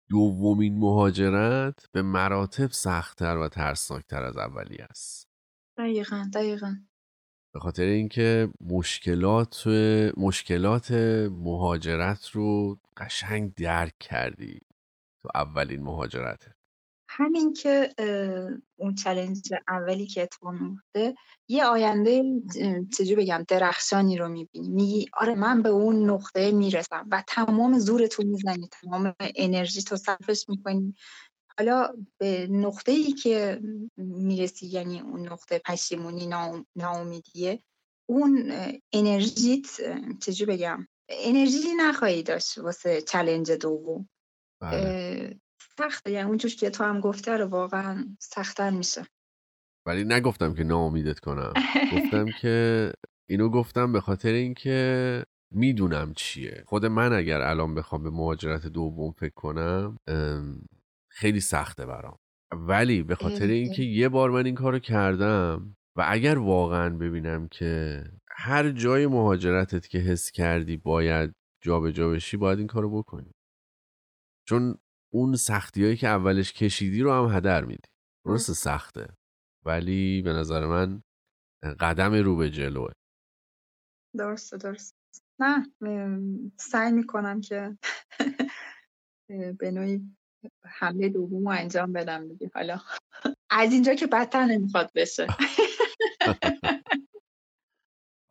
دومین مهاجرت به مراتب سختتر و ترسناکتر از اولی است. دقیقا دقیقا. به خاطر اینکه مشکلات مشکلات مهاجرت رو قشنگ درک کردی تو اولین مهاجرته. همین که اون چلنج اولی که اتفاق میفته یه آینده چجوری بگم درخشانی رو می‌بینی. میگی آره من به اون نقطه می‌رسم و تمام زورتو می‌زنی تمام انرژی تو صرفش می‌کنی. حالا به نقطه ای که می‌رسی یعنی اون نقطه پشیمونی ناامیدیه اون انرژیت چجوری بگم انرژی نخواهی داشت واسه چلنج دوم. بله. سخته یعنی اونجور که تو هم گفته رو واقعا سختتر میشه. ولی نگفتم که ناامیدت کنم. گفتم [LAUGHS] که اینو گفتم به خاطر اینکه می‌دونم چیه. خود من اگر الان بخوام به مهاجرت دوم فکر کنم خیلی سخته برام. ولی به خاطر اینکه یه بار من این کارو کردم و اگر واقعا ببینم که هر جای مهاجرتت که حس کردی باید جابجا جا بشی باید این کارو بکنی. چون اون سختی هایی که اولش کشیدی رو هم هدر میدی. درست سخته. ولی به نظر من قدم رو به جلوه. درسته درست نه سعی می‌کنم که [LAUGHS] به نوعی حمله دوم رو انجام بدم دیگه. حالا از اینجا که بدتر نمی‌خواد بشه. [LAUGHS]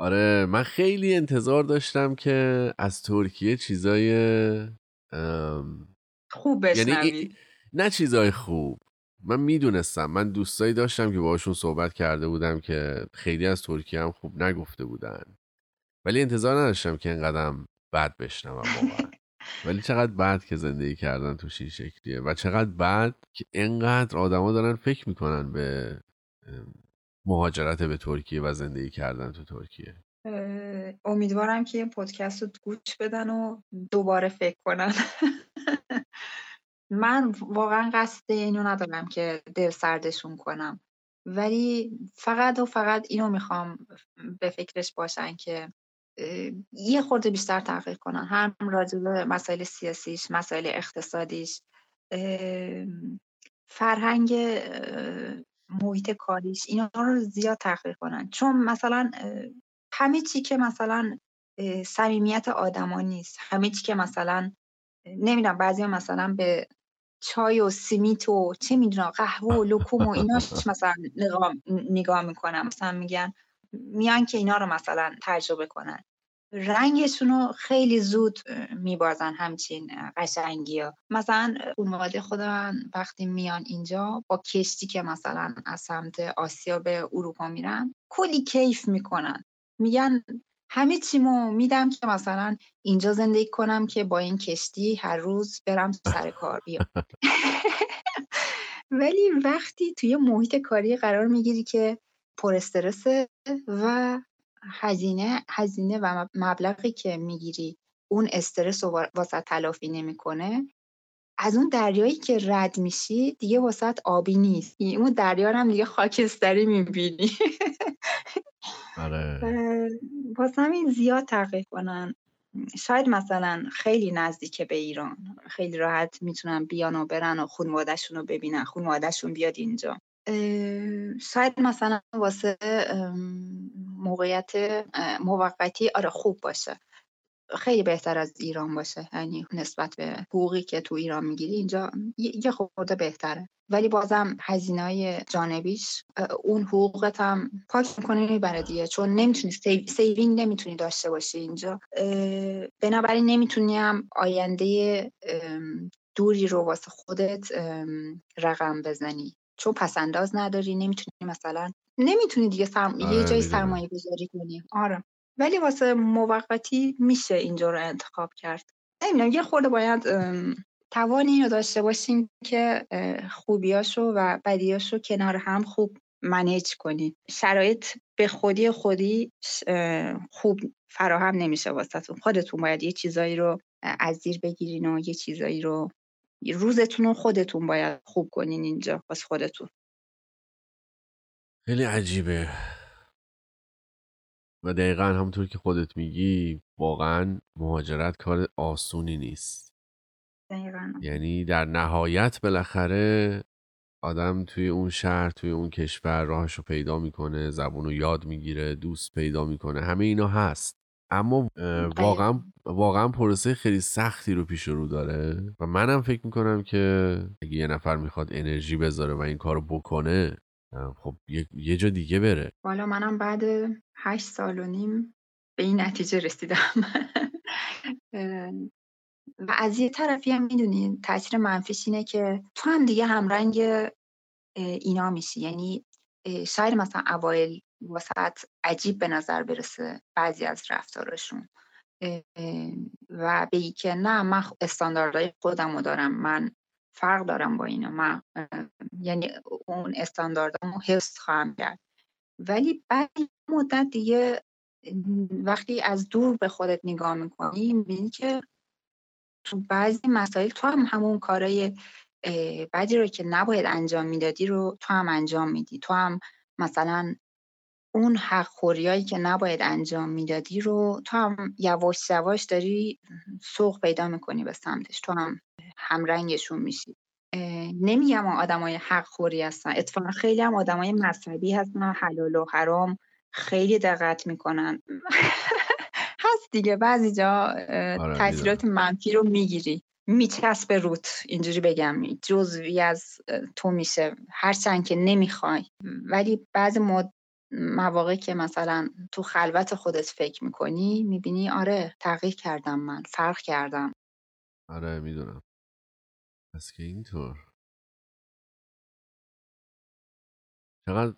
آره من خیلی انتظار داشتم که از ترکیه چیزای خوب یعنی نه چیزای خوب. من می‌دونستم. من دوستایی داشتم که باشون صحبت کرده بودم که خیلی از ترکیه هم خوب نگفته بودن. ولی انتظار نداشتم که اینقدر بد بشنوم واقعا. ولی چقدر بد که زندگی کردن توش این شکلیه و چقدر بد که اینقدر آدما دارن فکر می‌کنن به مهاجرت به ترکیه و زندگی کردن تو ترکیه. امیدوارم که این پادکست رو گوش بدن و دوباره فکر کنن. [LAUGHS] من واقعا قصد اینو ندارم که دل سردشون کنم. ولی فقط و فقط اینو می‌خوام به فکرش باشن که یه خورده بیشتر تحقیق کنن. هم راجع به مسائل سیاسیش مسائل اقتصادیش فرهنگ محیط کاریش اینا رو زیاد تحقیق کنن. چون مثلا همه چی که مثلا صمیمیت آدما نیست. همه چی که مثلا نمی‌دونم بعضی مثلا به چای و سیمیت و چه می‌دونم قهوه و لکوم و ایناش [LAUGHS] مثلا نگاه, نگاه می‌کنم. مثلا میگن میان که اینا رو مثلا تجربه کنن. رنگشون رو خیلی زود میبازن همچین قشنگی ها. مثلا خانواده خودم وقتی میان اینجا با کشتی که مثلا از سمت آسیا به اروپا میرن کلی کیف می‌کنن. میگن همه چیمو میدم که مثلا اینجا زندگی کنم که با این کشتی هر روز برم سر کار بیام. [LAUGHS] ولی وقتی توی محیط کاری قرار می‌گیری که پر استرس و هزینه هزینه و مبلغی که می‌گیری اون استرس رو واسه تلافی نمی‌کنه از اون دریایی که رد میشی دیگه واسه آبی نیست. اون دریا هم دیگه خاکستری می‌بینی. [LAUGHS] آره. واسه همین زیاد تحقیق کنن. شاید مثلا خیلی نزدیک به ایران. خیلی راحت می‌تونن بیان و برن و خانوادهشون رو ببینن. خانوادهشون بیاد اینجا. شاید مثلا واسه موقعیت موقتی آره خوب باشه. خیلی بهتر از ایران باشه یعنی نسبت به حقوقی که تو ایران می‌گیری اینجا یه خورده بهتره. ولی بازم هزینه جانبیش اون حقوقت هم پاک می‌کنه می‌بره دیگه. چون نمی‌تونی saving نمی‌تونی داشته باشی اینجا. بنابراین نمی‌تونی هم آینده دوری رو واسه خودت رقم بزنی. چون پس‌انداز نداری نمی‌تونی مثلا نمی‌تونی دیگه سرم... یه آره، جای سرمایه گذاری کنی. آره. ولی واسه موقتی میشه اینجا رو انتخاب کرد. نمی‌دونم یه خورده باید توانی رو داشته باشیم که خوبیاشو و بدیاشو کنار هم خوب منیج کنیم. شرایط به خودی خودی خوب فراهم نمیشه واسهتون. خودتون باید یه چیزایی رو از زیر بگیرین و یه چیزایی رو روزتون رو خودتون باید خوب کنین اینجا واسه خودتون. خیلی عجیبه. و دقیقا همونطور که خودت میگی واقعا مهاجرت کار آسونی نیست. دقیقا. یعنی در نهایت بالاخره آدم توی اون شهر توی اون کشور راهش رو پیدا می‌کنه زبون رو یاد می‌گیره دوست پیدا می‌کنه همه اینا هست. اما واقعا واقعا پروسه خیلی سختی رو پیش رو داره و منم فکر می‌کنم که اگه یه نفر می‌خواد انرژی بذاره و این کارو بکنه خب یه, جا دیگه بره. حالا منم بعد هشت سال و نیم به این نتیجه رسیدم. [LAUGHS] و از یه طرفی هم می‌دونی تاثیر منفیش اینه که تو هم دیگه همرنگ اینا میشی. یعنی شاید مثلا اوایل واسط عجیب به نظر برسه بعضی از رفتارشون. و به که نه من استانداردهای خودم رو دارم. من فرق دارم با اینا. من یعنی اون استانداردامو حفظ خواهم کرد. ولی بعد مدت دیگه وقتی از دور به خودت نگاه می‌کنی می‌بینی که تو بعضی مسائل تو هم همون کارای بعدی رو که نباید انجام می‌دادی رو تو هم انجام میدی. تو هم مثلا اون حق خوریایی که نباید انجام می‌دادی رو تو هم یواش یواش داری سوق پیدا می‌کنی به سمتش. تو هم همرنگشون میشی. نمیگم آدمای حق خوری هستن. اتفاقا خیلی هم آدمای مذهبی هستن حلال و حرام خیلی دقت می‌کنن. [LAUGHS] هست دیگه بعضی جا آره، تاثیرات منفی رو می‌گیری. میچسبه روت اینجوری بگم. جزوی از تو میشه. هرچند که نمی‌خوای. ولی بعضی مواقع که مثلا تو خلوت خودت فکر می‌کنی می‌بینی آره تغییر کردم من فرق کردم. آره می‌دونم. پس که اینطور. چقدر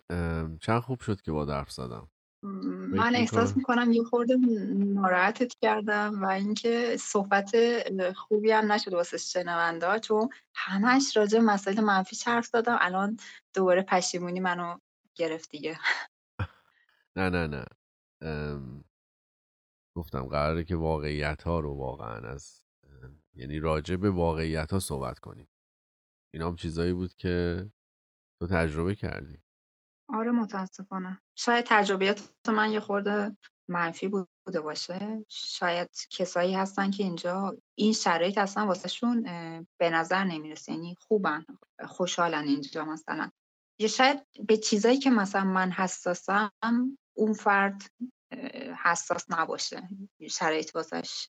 چند خوب شد که با درف زدم. من احساس می‌کنم یه خورده ناراحتت کردم و اینکه صحبت خوبی هم نشد واسه شنونده چون همش راجع مسائل منفی حرف زدم. الان دوباره پشیمونی منو گرفت دیگه. [LAUGHS] نه نه نه. گفتم قراره که واقعیت ها رو واقعا از یعنی راجع به واقعیت ها صحبت کنیم. اینا هم چیزایی بود که تو تجربه کردی. آره متاسفانه. شاید تجربیات من یه خورده منفی بوده باشه. شاید کسایی هستن که اینجا این شرایط اصلا واسه شون به نظر نمی‌رسه. یعنی خوبن خوشحالن اینجا مثلا. یا شاید به چیزایی که مثلا من حساسم اون فرد حساس نباشه. شرایط واسش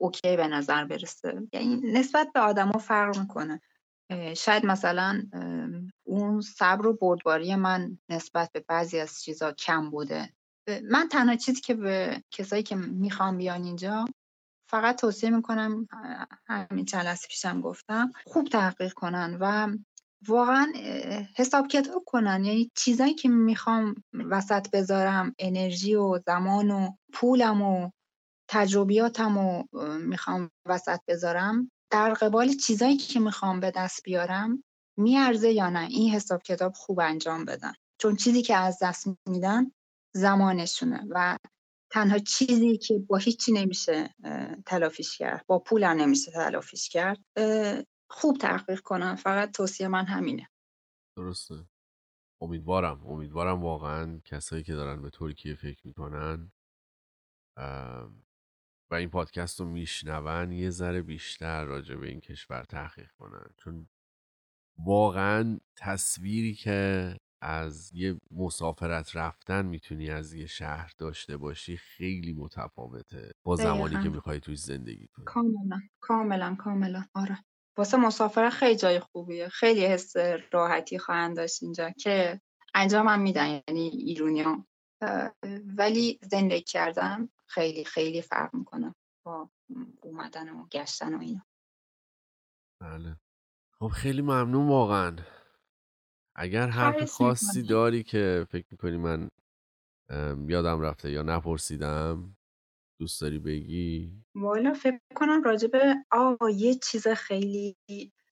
اوکی به نظر برسه. یعنی نسبت به آدما فرق می‌کنه. شاید مثلا اون صبر و بردباری من نسبت به بعضی از چیزا کم بوده. من تنها چیزی که به کسایی که می‌خوام بیان اینجا فقط توصیه می‌کنم همین لحظه پیشم گفتم خوب تحقیق کنن و واقعا حساب کتاب کنن یعنی چیزایی که می‌خوام وسط بذارم انرژی و زمان و پولم و تجربیاتم و می‌خوام وسط بذارم در قبال چیزایی که می‌خوام به دست بیارم میارزه یا نه؟ این حساب کتاب خوب انجام بدن. چون چیزی که از دست میدن زمانشونه و تنها چیزی که با هیچی نمیشه تلافیش کرد با پول نمیشه تلافیش کرد خوب تحقیق کنن فقط توصیه من همینه. درسته. امیدوارم. امیدوارم واقعا کسایی که دارن به ترکیه فکر می‌کنن و این پادکست رو میشنون یه ذره بیشتر راجع به این کشور تحقیق کنن. چون واقعا تصویری که از یه مسافرت رفتن می‌تونی از یه شهر داشته باشی خیلی متفاوته با زمانی که می‌خوای توی زندگی کنی. کاملا. کاملا. کاملا. آره. واسه مسافرت خیلی جای خوبیه. خیلی حس راحتی خواهند داشت اینجا که انجام هم میدن یعنی ایرونیا ولی زندگی کردن خیلی خیلی فرق می‌کنه با اومدن و گشتن و اینا. بله. خب خیلی ممنون واقعا. اگر حرف خاصی داری که فکر می‌کنی من یادم رفته یا نپرسیدم دوست داری بگی؟ والا فکر کنم راجبه آه یه چیز خیلی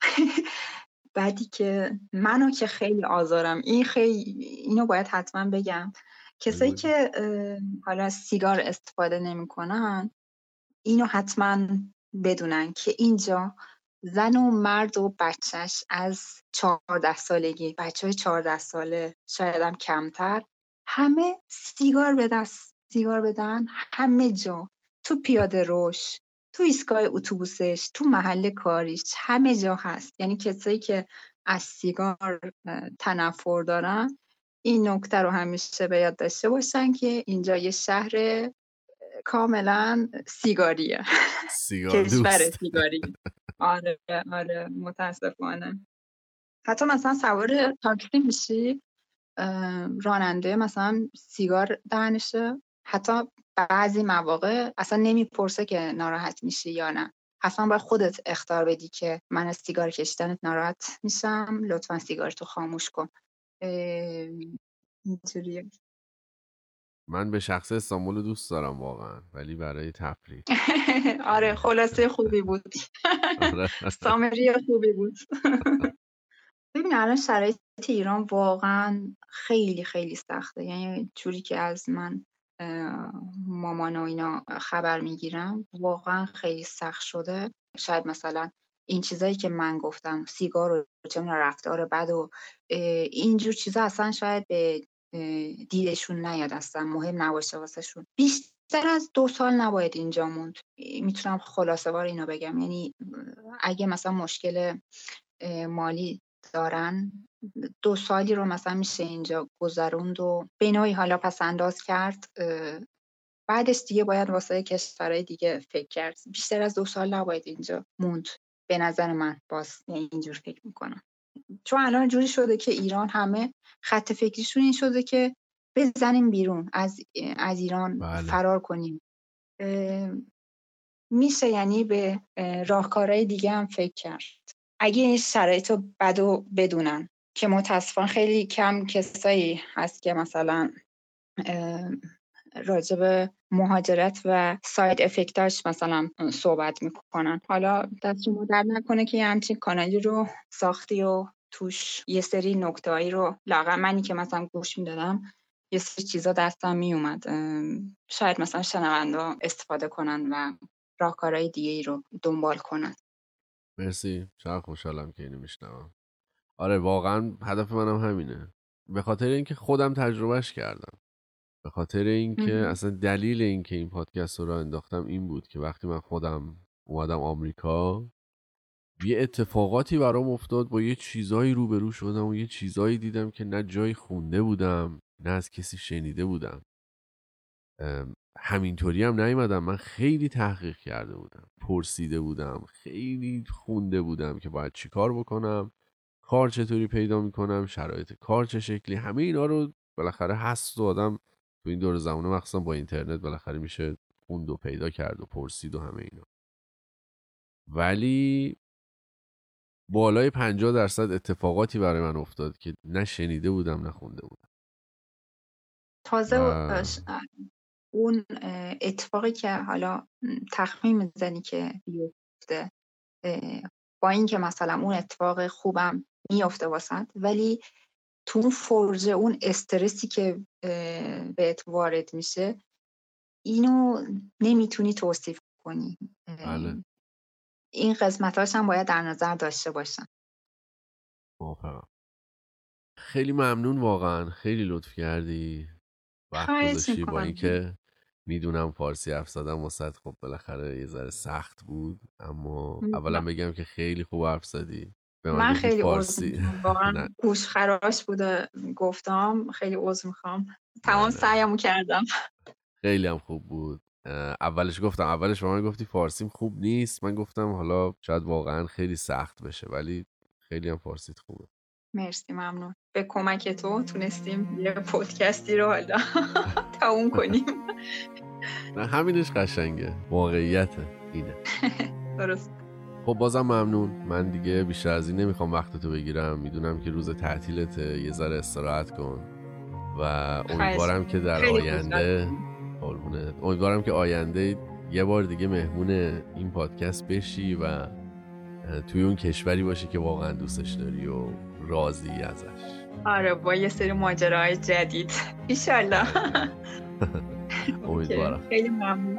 [LAUGHS] بعدی که منو که خیلی آزارم. این خیلی اینو باید حتما بگم. کسایی که حالا سیگار استفاده نمی‌کنن اینو حتما بدونن که اینجا زن و مرد و بچهش از چهارده سالگی بچه های چهارده ساله شاید هم کمتر همه سیگار به دست سیگار بدن همه جا. تو پیاده روش تو ایستگاه اتوبوسش تو محل کاریش همه جا هست. یعنی کسایی که از سیگار تنفر دارن این نکته رو همیشه به یاد داشته باشن که اینجا یه شهر کاملا سیگاریه. سیگار کشور سیگاری. آره آره متاسفانه. حتی مثلا سوار تاکسی میشی؟ راننده مثلا سیگار دهنشه. حتی بعضی مواقع اصلا نمی‌پرسه که ناراحت میشی یا نه. اصلا باید خودت اختار بدی که من از سیگار کشیدنت ناراحت میشم لطفا سیگارتو خاموش کن. اینطوریه من به شخص استانبول دوست دارم واقعا ولی برای تفریح. [LAUGHS] آره خلاصه خوبی بود. آره. [LAUGHS] سامری خوبی بود. [LAUGHS] ببین الان شرایط ایران واقعا خیلی خیلی سخته. یعنی جوری که از من مامان و اینا خبر می‌گیرم واقعا خیلی سخت شده. شاید مثلا این چیزایی که من گفتم سیگار و چه رفتار بد و اینجور چیزا اصلا شاید به دیدشون نیاد اصلا مهم نباشه واسه شون بیشتر از دو سال نباید اینجا موند. می‌تونم خلاصه بار اینو بگم. یعنی اگه مثلا مشکل مالی دارن دو سالی رو مثلا میشه اینجا گذروند و به نوعی حالا پس انداز کرد بعدش دیگه باید واسه کشورهای دیگه فکر کرد. بیشتر از دو سال نباید اینجا موند به نظر من. باز اینجور فکر می‌کنم. چون الان جوری شده که ایران همه خط فکریشون این شده که بزنیم بیرون از, از ایران بله. فرار کنیم. میشه یعنی به راهکارهای دیگه هم فکر کرد. اگه این شرایط رو بد و بدونن. که متاسفانه خیلی کم کسایی هست که مثلا راجب مهاجرت و ساید افکتاش مثلا صحبت می‌کنن. حالا دست شما در نکنه که همچین کانالی رو ساختی و توش یه سری نکتهایی رو لاغر. منی که مثلا گوش می‌دادم یه سری چیزا دستم میومد شاید مثلا شنونده استفاده کنن و راهکارهای دیگه ای رو دنبال کنن. مرسی. چقدر خوشحالم که اینو میشنوم. آره واقعا هدف منم همینه. به خاطر اینکه خودم تجربهش کردم. به خاطر اینکه اصلا دلیل اینکه این پادکست رو را انداختم این بود که وقتی من خودم اومدم آمریکا یه اتفاقاتی برام افتاد با یه چیزایی روبرو شدم و یه چیزایی دیدم که نه جایی خونده بودم نه از کسی شنیده بودم. همینطوری هم نیومدم. من خیلی تحقیق کرده بودم پرسیده بودم خیلی خونده بودم که باید چیکار بکنم. کار چطوری پیدا می‌کنم شرایط کار چه شکلی همه اینا رو بالاخره هست و آدم تو این دور زمانه مخصوصا با اینترنت بالاخره میشه خوند و پیدا کرد و پرسید و همه اینا. ولی بالای پنجاه درصد اتفاقاتی برای من افتاد که نه شنیده بودم نه خونده بودم. تازه اون اتفاقی که حالا تخمین می‌زنی که بیفته با اینکه مثلا اون اتفاق خوبم میافته واسط ولی تو اون فرژه اون استرسی که بهت وارد میشه اینو نمی‌تونی توصیف کنی. بله. این قسمتاش هم باید در نظر داشته باشن خیلی ممنون واقعا. خیلی لطف کردی. وقت گذاشتی با اینکه می‌دونم فارسی حرف زدم وسط خب بالاخره یه ذره سخت بود اما اولا بگم که خیلی خوب حرف زدی. من خیلی فارسی. [LAUGHS] واقعا گوش خراش بوده گفتم خیلی عذر می‌خوام. تمام سعیمو کردم. خیلی هم خوب بود. اولش گفتم اولش به من گفتی فارسیم خوب نیست. من گفتم حالا شاید واقعا خیلی سخت بشه ولی خیلی هم فارسیت خوبه. مرسی ممنون. به کمک تو تونستیم یه [LAUGHS] پودکستی رو حالا [LAUGHS] تموم کنیم. نه همینش قشنگه. واقعیت اینه. درست. خب بازم ممنون. من دیگه بیشتر از این نمی‌خوام وقتتو بگیرم. می‌دونم که روز تعطیلت یه ذره استراحت کن. و امیدوارم که در آینده امیدوارم که آینده یه بار دیگه مهمون این پادکست بشی و توی اون کشوری باشی که واقعا دوستش داری و راضی ازش. آره با یه سری ماجراهای جدید. [LAUGHS] ایشالله. امیدوارم. خیلی ممنون.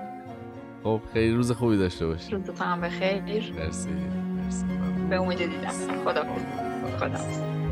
خب خیلی روز خوبی داشته باشی. روزتون هم بخیر. مرسی مرسی. به امید دیدم. خدا خدا